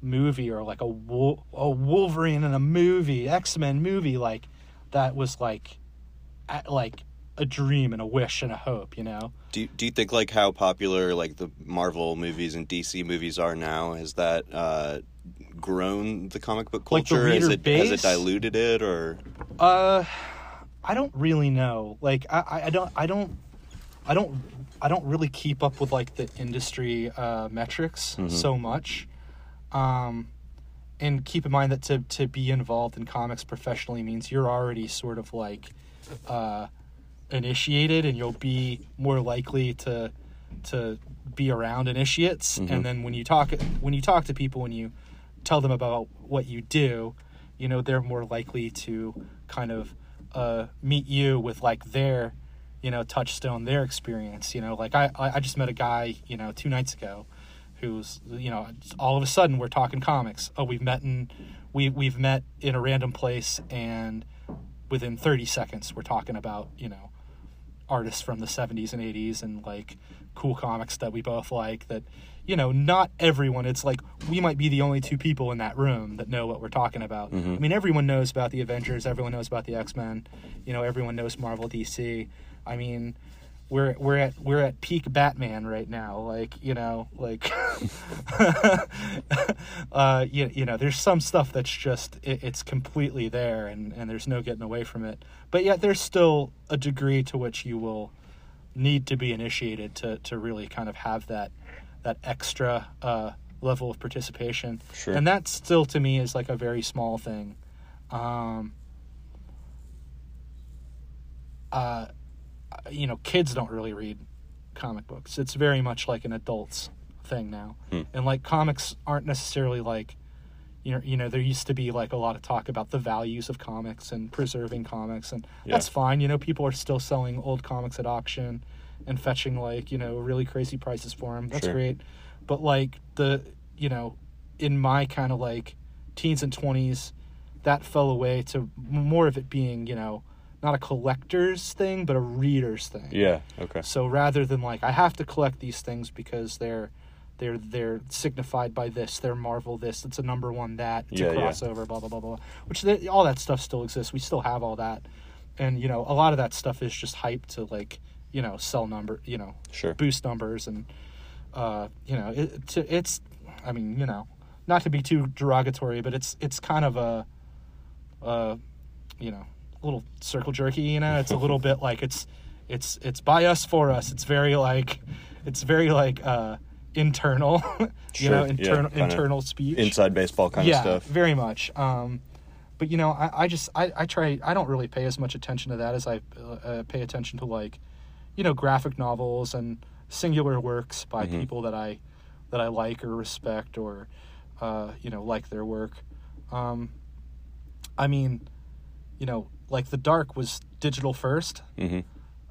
movie or like a Wol- a Wolverine in a movie, X-Men movie, like that was like a- like a dream and a wish and a hope. You know. Do you, do you think like how popular like the Marvel movies and DC movies are now has that uh, grown the comic book Like culture? has reader it has it diluted it or Uh, I don't really know. Like, I, I- I don't, I don't, I don't, I don't really keep up with like the industry uh, metrics so much. Um, and keep in mind that to to be involved in comics professionally means you're already sort of like uh, initiated, and you'll be more likely to to be around initiates. And then when you talk when you talk to people, when you tell them about what you do, you know they're more likely to kind of uh, meet you with like their you know touchstone their experience you know like I, I just met a guy you know two nights ago who's you know all of a sudden we're talking comics. Oh we've met in we we've met in a random place and within 30 seconds we're talking about you know artists from the 70s and 80s and like cool comics that we both like that you know not everyone it's like we might be the only two people in that room that know what we're talking about. Mm-hmm. I mean everyone knows about the avengers everyone knows about the x-men you know everyone knows marvel dc i mean we're we're at we're at peak batman right now like you know like uh you, you know there's some stuff that's just it, it's completely there and and there's no getting away from it. But yet there's still a degree to which you will need to be initiated to to really kind of have that that extra uh level of participation. Sure. and that still to me is like a very small thing. Um uh you know kids don't really read comic books. It's very much like an adults thing now. Hmm. And like comics aren't necessarily like you know you know there used to be like a lot of talk about the values of comics and preserving comics and that's fine. You know people are still selling old comics at auction and fetching like you know really crazy prices for them that's Sure. great. But like the you know in my kind of like teens and 20s that fell away to more of it being you know not a collector's thing but a reader's thing yeah okay so rather than like I have to collect these things because they're they're they're signified by this. They're Marvel this. It's a number one that to Yeah, yeah. crossover. Blah blah blah blah. Which they, all that stuff still exists. We still have all that, and you know a lot of that stuff is just hype to like you know sell number you know Sure. boost numbers and uh you know it, to, it's I mean you know not to be too derogatory, but it's it's kind of a uh you know a little circle jerky. You know, it's a little bit like it's it's it's by us for us. It's very like it's very like uh internal you know Sure, yeah, internal internal speech Inside baseball kind yeah, of stuff. very much. Um, but you know, I, I just I, I try I don't really pay as much attention to that as I uh, pay attention to like, you know, graphic novels and singular works by Mm-hmm. people that I that I like or respect or uh, you know like their work. Um, I mean, you know, like the Dark was digital first. hmm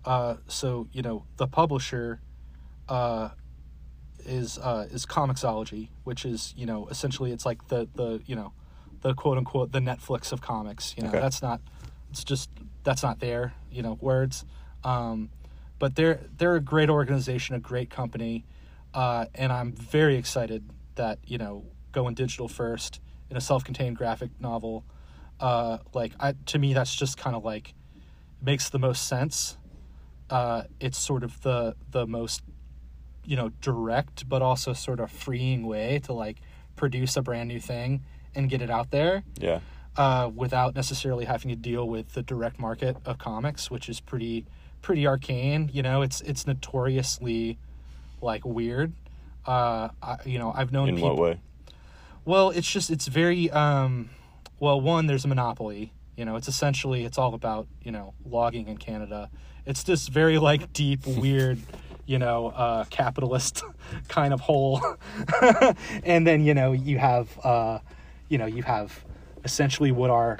Uh, so you know the publisher uh, is uh, is Comixology, which is you know essentially it's like the the you know the quote unquote the Netflix of comics. You know Okay. that's not it's just that's not there. You know words, um, but they're they're a great organization, a great company, uh, and I'm very excited that you know going digital first in a self-contained graphic novel. Uh, like I, to me, that's just kind of like makes the most sense. Uh, it's sort of the the most you know direct but also sort of freeing way to like produce a brand new thing and get it out there Yeah. uh, without necessarily having to deal with the direct market of comics, which is pretty pretty arcane. You know, it's it's notoriously like weird. Uh, I, you know, I've known In people. what way? Well, it's just it's very um well, one there's a monopoly. You know, it's essentially it's all about, you know, logging in Canada. It's this very like deep weird, you know, uh capitalist kind of hole. and then, you know, you have uh you know, you have essentially what are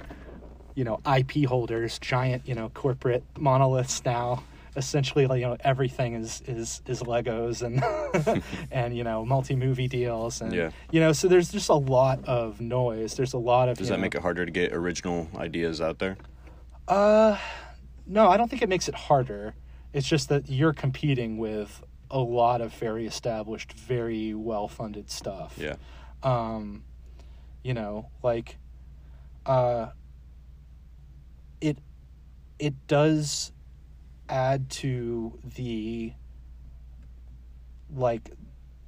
you know, IP holders, giant, you know, corporate monoliths now. Essentially, like you know, everything is is is Legos and and you know, multi movie deals and Yeah. you know, so there's just a lot of noise. There's a lot of Does that know- make it harder to get original ideas out there? Uh, no, I don't think it makes it harder. It's just that you're competing with a lot of very established, very well funded stuff. Yeah. um you know like uh it it does add to the like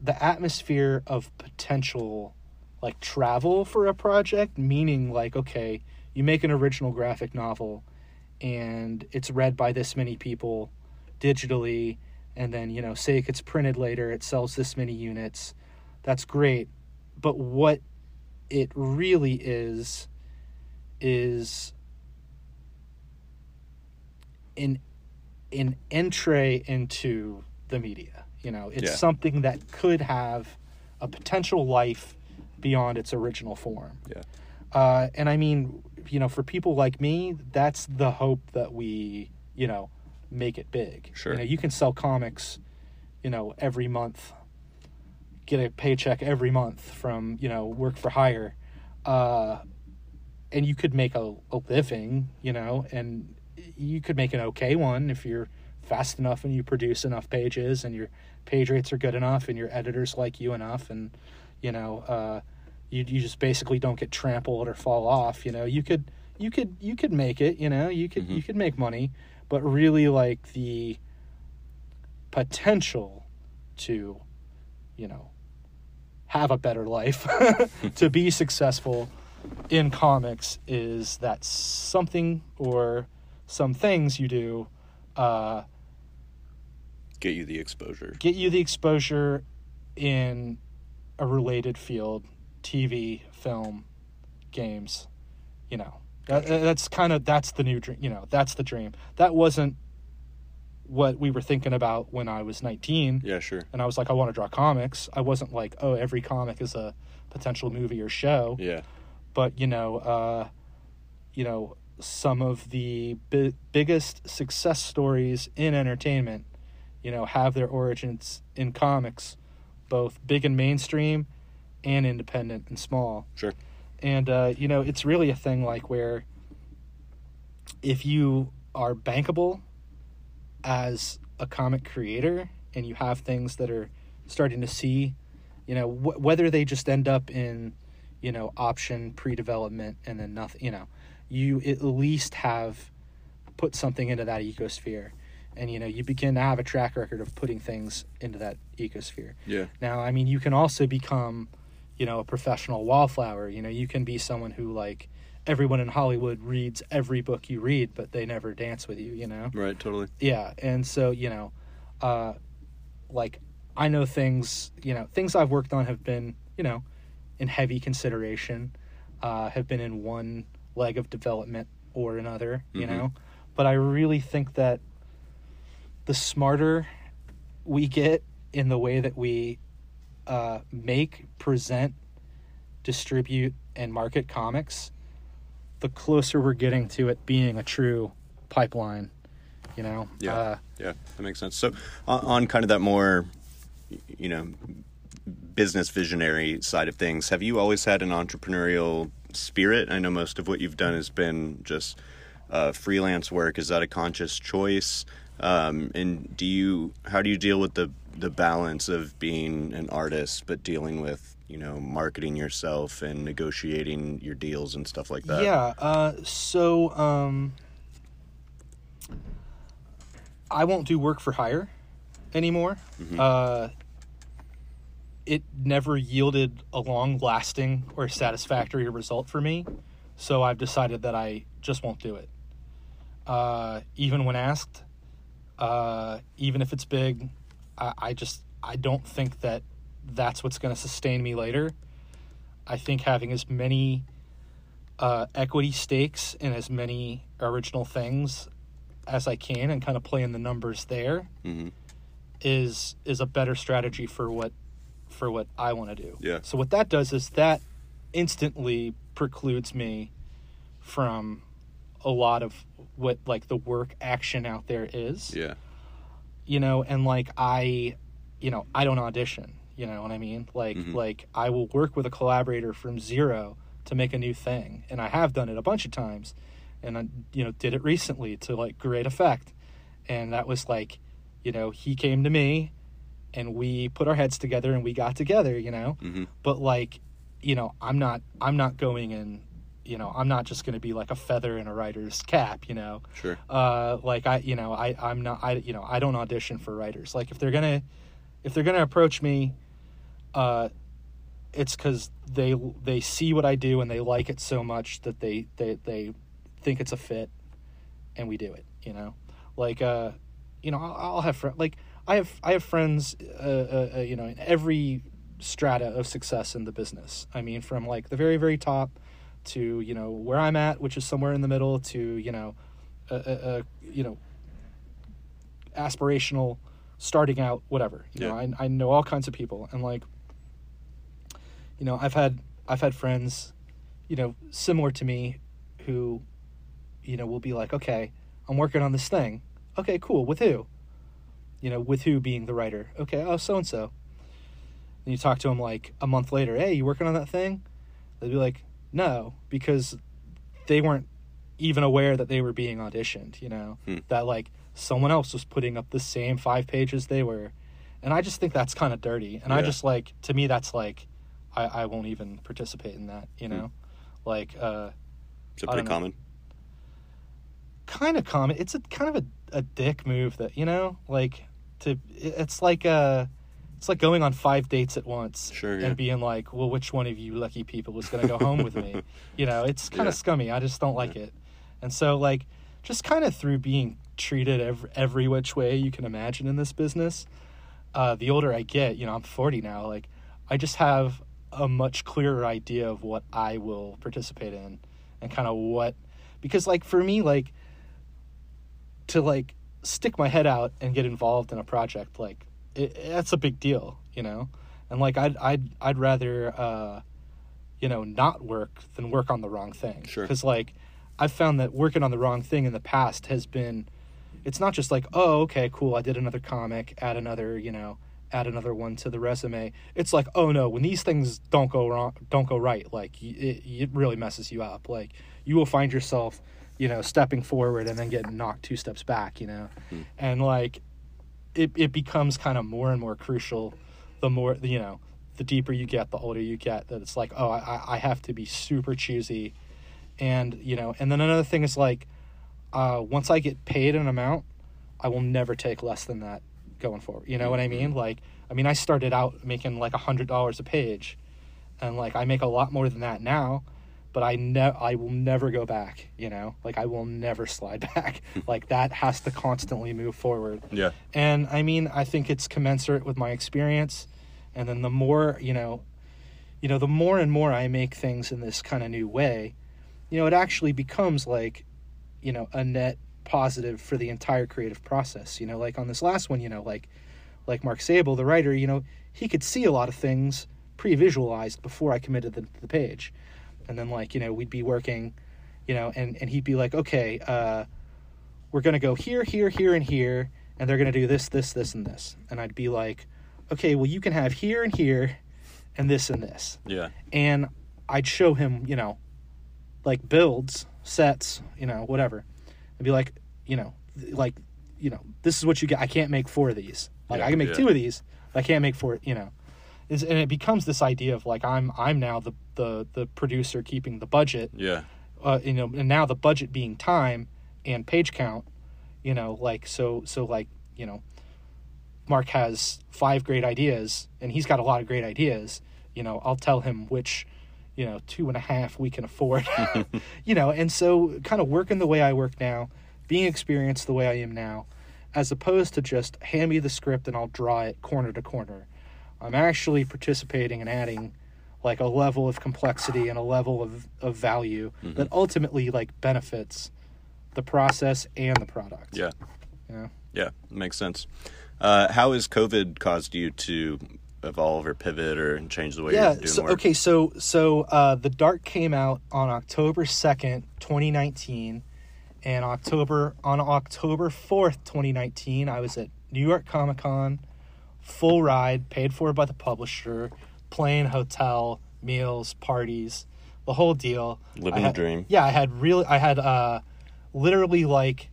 the atmosphere of potential like travel for a project meaning like okay you make an original graphic novel and it's read by this many people digitally and then you know say it gets printed later it sells this many units. That's great. But what it really is is an an entree into the media you know it's Yeah. something that could have a potential life beyond its original form Yeah. uh, and I mean, you know, for people like me, that's the hope that we, you know, make it big. Sure. You know, you can sell comics, you know, every month, get a paycheck every month from, you know, work for hire, uh, and you could make a, a living, you know, and you could make an okay one if you're fast enough and you produce enough pages and your page rates are good enough and your editors like you enough and you know uh, you you just basically don't get trampled or fall off you know. You could you could you could make it you know. You could you could make money but really like the potential to you know have a better life to be successful in comics is that something or some things you do uh, Get you the exposure. get you the exposure in a related field tv film games you know that, that's kind of that's the new dream you know that's the dream that wasn't what we were thinking about when i was 19 Yeah, sure. and i was like i want to draw comics i wasn't like oh every comic is a potential movie or show Yeah. but you know, uh, you know, some of the bi- biggest success stories in entertainment, you know, have their origins in comics, both big and mainstream, and independent and small. Sure. And uh, you know, it's really a thing like where if you are bankable as a comic creator and you have things that are starting to see you know wh- whether they just end up in you know option pre-development and then nothing you know you at least have put something into that ecosphere and you know you begin to have a track record of putting things into that ecosphere Yeah. now i mean you can also become you know a professional wallflower you know you can be someone who like everyone in hollywood reads every book you read but they never dance with you you know Right. Totally. yeah and so you know uh like i know things you know things i've worked on have been you know in heavy consideration uh have been in one leg of development or another you Mhm. know but i really think that the smarter we get in the way that we uh make present distribute and market comics the closer we're getting to it being a true pipeline you know Yeah. uh, Yeah, that makes sense. So, on, on kind of that more, you know, business visionary side of things, have you always had an entrepreneurial spirit? I know most of what you've done has been just uh, freelance work. Is that a conscious choice? Um, and do you, how do you deal with the the balance of being an artist but dealing with you know marketing yourself and negotiating your deals and stuff like that? Yeah. Uh, so um, I won't do work for hire anymore. Uh, it never yielded a long lasting or satisfactory result for me. So I've decided that I just won't do it. Uh, even when asked, uh, even if it's big, I, I just I don't think that that's what's going to sustain me later. I think having as many uh, equity stakes in as many original things as I can and kind of playing the numbers there is Mhm. is a better strategy for what for what I want to do. Yeah. So what that does is that instantly precludes me from a lot of what like the work action out there is Yeah. you know and like i you know i don't audition you know what i mean like Mhm. like i will work with a collaborator from zero to make a new thing and i have done it a bunch of times and i you know did it recently to like great effect and that was like you know he came to me and we put our heads together and we got together you know Mhm. but like you know i'm not i'm not going in you know i'm not just going to be like a feather in a writer's cap you know Sure. uh like i you know i i'm not i you know i don't audition for writers like if they're gonna if they're gonna approach me uh it's because they they see what i do and they like it so much that they they they think it's a fit and we do it you know like uh you know i'll, I'll have fr- like i have i have friends uh, uh, uh you know in every strata of success in the business. I mean from like the very very top to you know where i'm at which is somewhere in the middle to you know a, a, a you know aspirational starting out whatever. You know Yeah. I, I know all kinds of people and like you know i've had i've had friends you know similar to me who you know will be like okay i'm working on this thing. Okay cool. With who you know with who being the writer. Okay oh so and so and you talk to them like a month later hey you working on that thing? They'd be like no because they weren't even aware that they were being auditioned you know? Hmm. that like someone else was putting up the same five pages they were. And i just think that's kind of dirty. And i just like to me that's like i, I won't even participate in that you know? Like uh Is it pretty common? kind of common. It's a kind of a, a dick move that you know? Like to it's like uh it's like going on five dates at once Sure, yeah. and being like well which one of you lucky people is going to go home with me you know it's kind Yeah. of scummy i just don't like it and so like just kind of through being treated every, every which way you can imagine in this business uh the older i get you know i'm 40 now like i just have a much clearer idea of what i will participate in and kind of what because like for me like to like stick my head out and get involved in a project like it, that's a big deal you know? And like i'd i'd i'd rather uh you know not work than work on the wrong thing. Sure. because like i've found that working on the wrong thing in the past has been it's not just like oh okay cool i did another comic add another you know add another one to the resume. It's like oh no when these things don't go wrong don't go right like it, it really messes you up. Like you will find yourself you know stepping forward and then getting knocked two steps back you know and like it, it becomes kind of more and more crucial the more you know the deeper you get, the older you get. That it's like, oh, I, I have to be super choosy, and you know. And then another thing is like, uh, once I get paid an amount, I will never take less than that going forward. You know what I mean? Like, I mean, I started out making like a hundred dollars a page, and like I make a lot more than that now. But I ne- I will never go back. You know, like I will never slide back. like that has to constantly move forward. Yeah. And I mean, I think it's commensurate with my experience. And then the more, you know, you know, the more and more I make things in this kind of new way, you know, it actually becomes like, you know, a net positive for the entire creative process. You know, like on this last one, you know, like like Mark Sable, the writer, you know, he could see a lot of things pre-visualized before I committed them to the page. And then like, you know, we'd be working, you know, and, and he'd be like, okay, uh, we're going to go here, here, here, and here, and they're going to do this, this, this, and this. And I'd be like, okay, well, you can have here and here, and this and this. Yeah. And I'd show him, you know, like builds, sets, you know, whatever. And be like, you know, like, you know, this is what you get. I can't make four of these. Like, Yeah, I can make yeah. two of these, but I can't make four, you know. Is, and it becomes this idea of like I'm I'm now the the the producer keeping the budget Yeah. uh, you know, and now the budget being time and page count, you know, like so so like you know, Mark has five great ideas and he's got a lot of great ideas. You know, I'll tell him which, you know, two and a half we can afford. you know, and so kind of working the way I work now, being experienced the way I am now, as opposed to just hand me the script and I'll draw it corner to corner. I'm actually participating and adding like a level of complexity and a level of, of value that ultimately like benefits the process and the product. Yeah. Yeah. Yeah. Makes sense. Uh, how has COVID caused you to evolve or pivot or change the way yeah. you're doing So work? okay, so so uh, the Dark came out on October second, twenty nineteen, and October on October fourth, twenty nineteen, I was at New York Comic Con, full ride, paid for by the publisher, plane, hotel, meals, parties, the whole deal. Living I the dream. Yeah, I had really, I had uh, literally like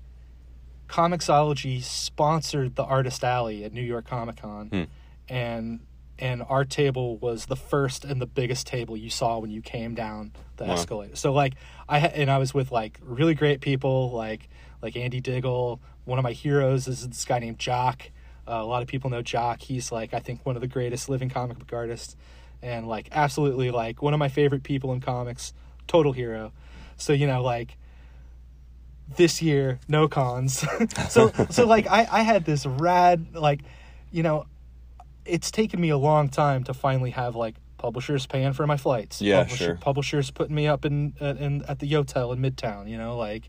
Comixology sponsored the Artist Alley at New York Comic Con, Hmm. and and our table was the first and the biggest table you saw when you came down the Wow. escalator. So like I ha- and I was with like really great people like like Andy Diggle. One of my heroes is this guy named Jock. Uh, a lot of people know Jock. He's like I think one of the greatest living comic book artists, and like absolutely like one of my favorite people in comics. Total hero. So you know like this year no cons so so like I, I had this rad like you know it's taken me a long time to finally have like publishers paying for my flights Yeah, Publisher- sure. publishers putting me up in, uh, in at the hotel in midtown you know like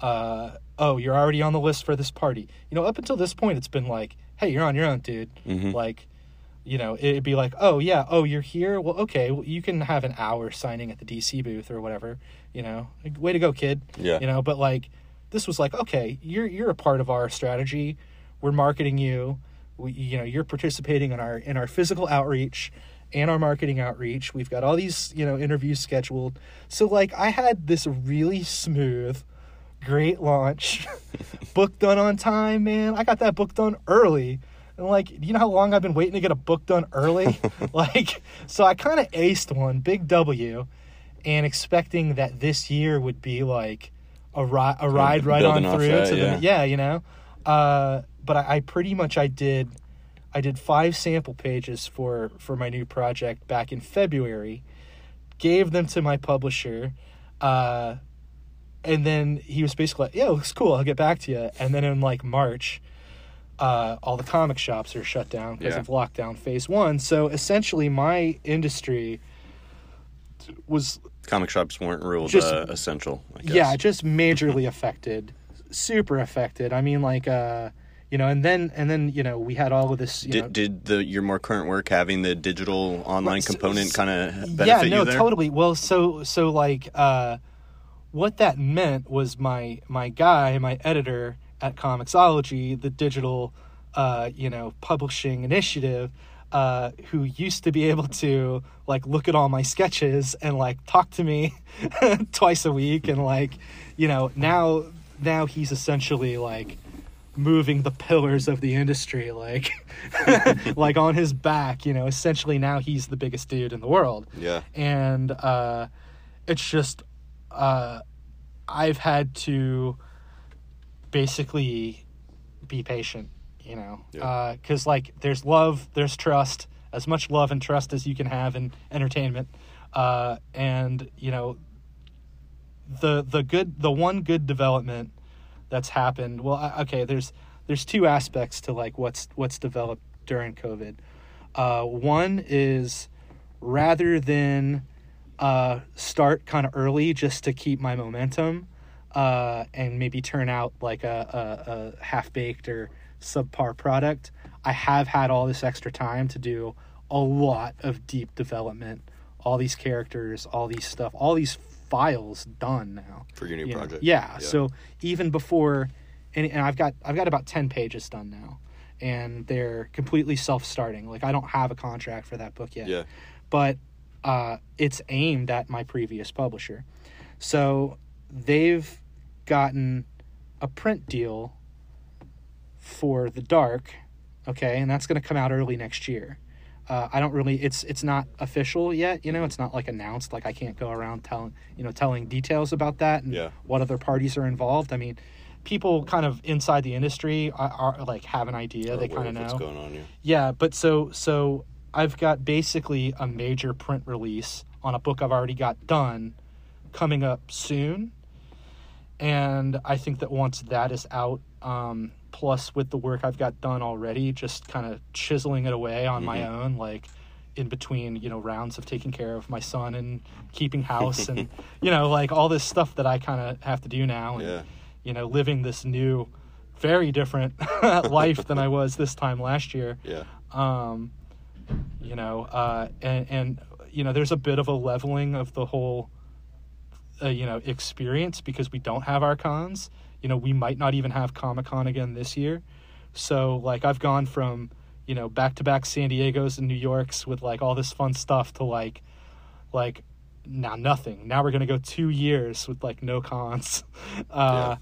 uh oh you're already on the list for this party you know up until this point it's been like hey you're on your own dude. Mhm. like you know it'd be like oh yeah oh you're here? Well okay well, you can have an hour signing at the dc booth or whatever you know? Like, way to go kid. Yeah. you know but like this was like okay you're you're a part of our strategy. We're marketing you. We, you know you're participating in our in our physical outreach and our marketing outreach. We've got all these you know interviews scheduled. So like i had this really smooth great launch. Book done on time man. I got that book done early. And like you know how long i've been waiting to get a book done early? Like so i kind of aced one big w and expecting that this year would be like a, ri- a ride right on through that, to yeah. the yeah you know? Uh, but I, I pretty much i did i did five sample pages for for my new project back in february gave them to my publisher uh, and then he was basically like yeah looks cool i'll get back to you and then in like march uh, all the comic shops are shut down because Yeah. of lockdown phase one so essentially my industry was Comic shops weren't ruled Just- uh, essential. I guess. yeah just majorly affected super affected i mean like uh you know and then and then you know we had all of this you Did, know did the your more current work having the digital online component kind of benefit yeah no you there? totally well so so like uh what that meant was my my guy my editor at Comixology the digital uh you know publishing initiative uh who used to be able to like look at all my sketches and like talk to me twice a week and like you know now now he's essentially like moving the pillars of the industry like like on his back you know essentially now he's the biggest dude in the world Yeah. and uh it's just uh i've had to basically be patient you know? Yeah. because like there's love there's trust as much love and trust as you can have in entertainment. Uh and you know the the good the one good development that's happened well I- okay there's there's two aspects to like what's what's developed during covid. Uh one is rather than uh start kind of early just to keep my momentum uh and maybe turn out like a, a, a half baked or subpar product i have had all this extra time to do a lot of deep development all these characters all these stuff all these files done now For your new you know? project. Yeah, So even before, and, and I've got I've got about ten pages done now, and they're completely self-starting. Like I don't have a contract for that book yet. Yeah. But uh, it's aimed at my previous publisher, so they've gotten a print deal for the Dark, okay, and that's going to come out early next year. Uh, I don't really. It's it's not official yet. You know, it's not like announced. Like I can't go around telling you know telling details about that and Yeah. what other parties are involved. I mean, people kind of inside the industry are, are like have an idea. Or they kind of know. What's going on here? Yeah, but so so I've got basically a major print release on a book I've already got done coming up soon. And I think that once that is out, um, plus with the work I've got done already, just kind of chiseling it away on my own, like in between, you know, rounds of taking care of my son and keeping house and, you know, like all this stuff that I kind of have to do now. And, Yeah. you know, living this new, very different life than I was this time last year Yeah. um, you know, uh, and and you know, there's a bit of a leveling of the whole, uh, you know, experience because we don't have our cons. You know, we might not even have Comic Con again this year. So like, I've gone from you know back to back San Diego's and New York's with like all this fun stuff to like, like now nothing. Now we're gonna go two years with like no cons, uh,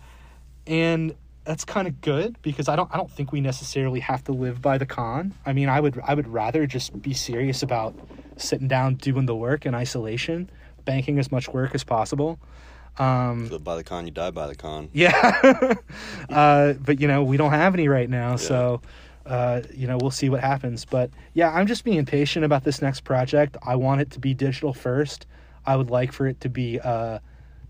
and that's kind of good because I don't I don't think we necessarily have to live by the con. I mean, I would I would rather just be serious about sitting down doing the work in isolation, banking as much work as possible. Um, So by the con, you die by the con. yeah, uh, but you know we don't have any right now, so uh, you know we'll see what happens. But yeah, I'm just being patient about this next project. I want it to be digital first. I would like for it to be, uh,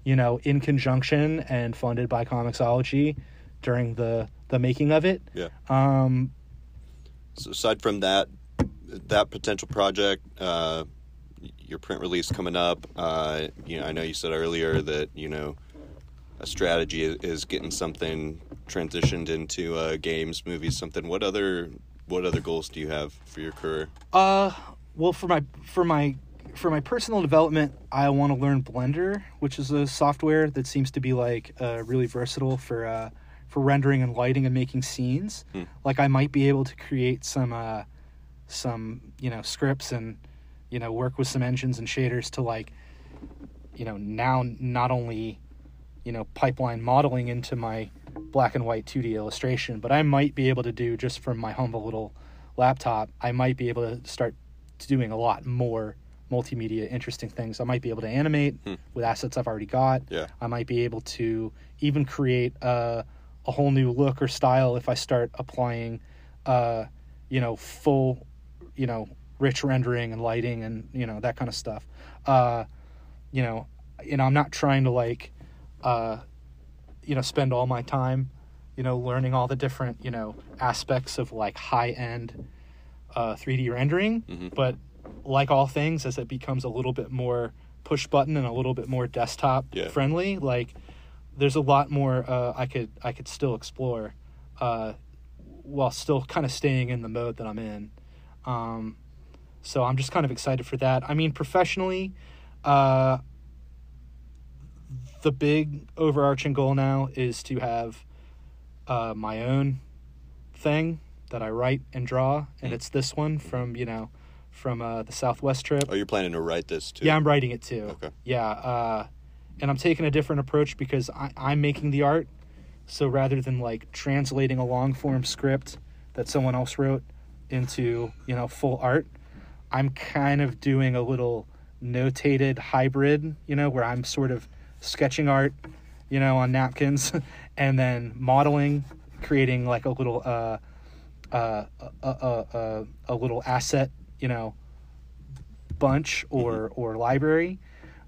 you know, in conjunction and funded by Comixology during the the making of it. Yeah. Um, So aside from that, that potential project, uh, your print release coming up. Uh, you know, I know you said earlier that you know a strategy is, getting something transitioned into uh, games, movies, something. What other what other goals do you have for your career? Uh, well, for my for my for my personal development, I want to learn Blender, which is a software that seems to be like uh, really versatile for uh, for rendering and lighting and making scenes. Like I might be able to create some uh, some you know scripts and you know work with some engines and shaders to like you know now not only you know pipeline modeling into my black and white 2D illustration, but I might be able to do just from my humble little laptop. I might be able to start doing a lot more multimedia interesting things. I might be able to animate with assets I've already got. Yeah. I might be able to even create a, a whole new look or style if I start applying, uh, you know, full, you know, rich rendering and lighting and you know that kind of stuff. Uh, you know, you know, I'm not trying to like, uh, you know, spend all my time, you know, learning all the different you know aspects of like high end uh, 3D rendering, but like all things, as it becomes a little bit more push button and a little bit more desktop Yeah. friendly, like there's a lot more uh, I could I could still explore, uh, while still kind of staying in the mode that I'm in. Um, so I'm just kind of excited for that. I mean, professionally, uh, the big overarching goal now is to have uh, my own thing that I write and draw, and it's this one from you know from uh, the Southwest trip. Oh, you're planning to write this too? Yeah, I'm writing it too. Okay. Yeah, uh, and I'm taking a different approach because I, I'm making the art, So rather than like translating a long form script that someone else wrote into, you know, full art, I'm kind of doing a little notated hybrid, you know, where I'm sort of sketching art, you know, on napkins and then modeling, creating like a little uh uh a, a, a, a little asset, you know, bunch or or library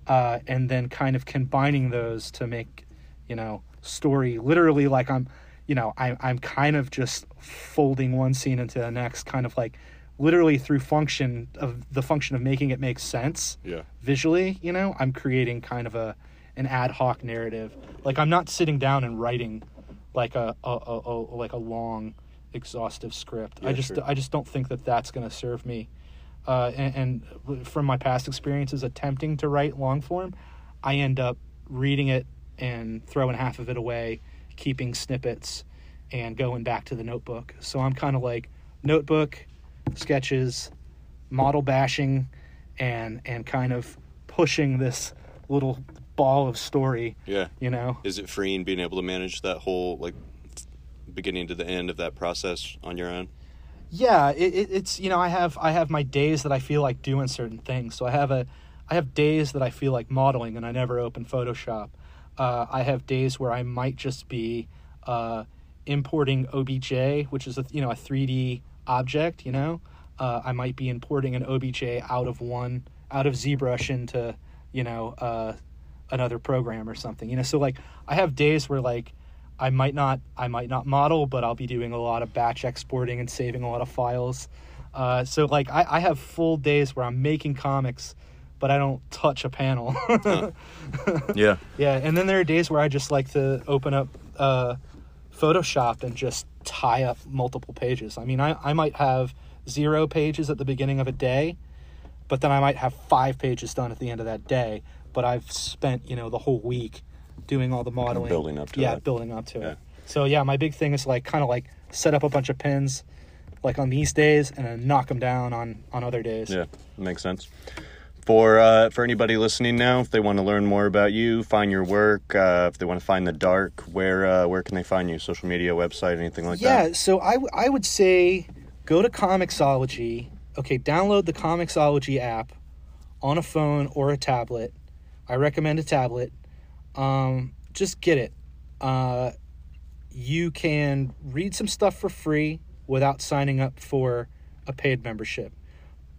uh, and then kind of combining those to make you know story literally like i'm you know I, i'm kind of just folding one scene into the next kind of like literally through function of the function of making it make sense Yeah. visually you know i'm creating kind of a an ad hoc narrative like i'm not sitting down and writing like a, a, a, a like a long exhaustive script i just sure. i just don't think that that's going to serve me uh, and, and from my past experiences attempting to write long form, I end up reading it and throwing half of it away, keeping snippets, and going back to the notebook. So I'm kind of like notebook, sketches, model bashing, and and kind of pushing this little ball of story. Yeah. You know, Is it freeing being able to manage that whole like beginning to the end of that process on your own? Yeah it, it, it's you know i have i have my days that i feel like doing certain things. So i have a i have days that i feel like modeling and i never open photoshop. Uh, i have days where i might just be uh, importing obj which is a you know a 3d object you know? Uh, i might be importing an obj out of one out of zbrush into you know uh, another program or something you know? So like i have days where like I might not I might not model, but I'll be doing a lot of batch exporting and saving a lot of files. Uh, so like I, I have full days where I'm making comics, but I don't touch a panel. Yeah. yeah, and then there are days where I just like to open up uh, Photoshop and just tie up multiple pages. I mean, I, I might have zero pages at the beginning of a day, but then I might have five pages done at the end of that day. But I've spent you know the whole week doing all the modeling, building up to yeah, it. building up to Yeah. it. So yeah, my big thing is like kind of like set up a bunch of pins, like on these days, and then knock them down on on other days. Yeah, makes sense. For uh, for anybody listening now, if they want to learn more about you, find your work, uh, if they want to find the dark, where uh, where can they find you? Social media, website, anything like yeah, that? Yeah, so I, w- I would say go to Comixology. Okay, download the Comixology app on a phone or a tablet. I recommend a tablet. Um, just get it. Uh, you can read some stuff for free without signing up for a paid membership.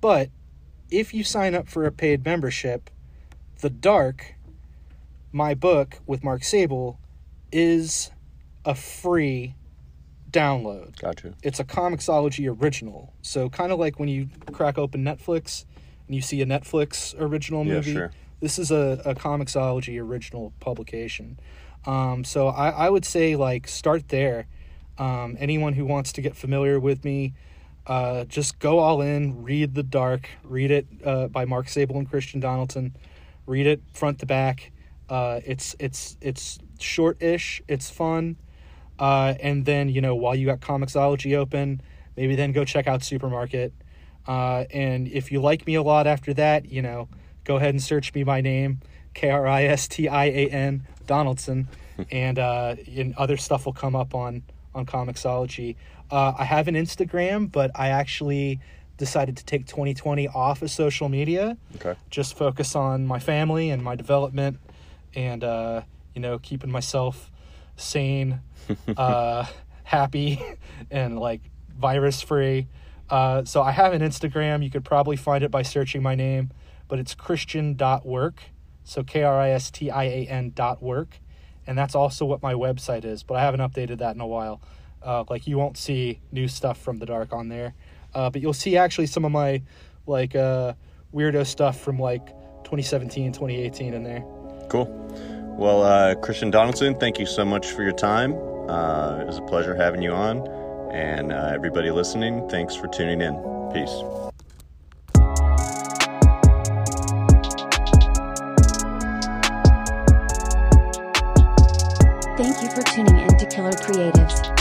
But if you sign up for a paid membership, The Dark, my book with Mark Sable, is a free download. Gotcha. It's a Comixology original. So kind of like when you crack open Netflix and you see a Netflix original movie. Yeah, sure. This is a, a Comixology original publication. Um, so I, I would say like start there. Um, anyone who wants to get familiar with me, uh, just go all in, read The Dark, read it uh, by Mark Sable and Kristian Donaldson, read it front to back. Uh, it's it's it's short-ish. It's fun. Uh, and then you know while you got Comixology open, maybe then go check out Supermarket. Uh, and if you like me a lot after that, you know, go ahead and search me by name, K R I S T I A N Donaldson, and uh, and other stuff will come up on on Comixology. Uh, I have an Instagram, but I actually decided to take 2020 off of social media Okay. just focus on my family and my development and uh, you know keeping myself sane uh, happy and like virus free uh, so i have an instagram you could probably find it by searching my name but it's kristian.work so k-r-i-s-t-i-a-n dot work and that's also what my website is but i haven't updated that in a while uh, like you won't see new stuff from the dark on there uh, but you'll see actually some of my like uh, weirdo stuff from like 2017 2018 in there Cool. Well, uh, Kristian Donaldson, thank you so much for your time. Uh, it was a pleasure having you on. And uh, everybody listening, thanks for tuning in. Peace. Creatives.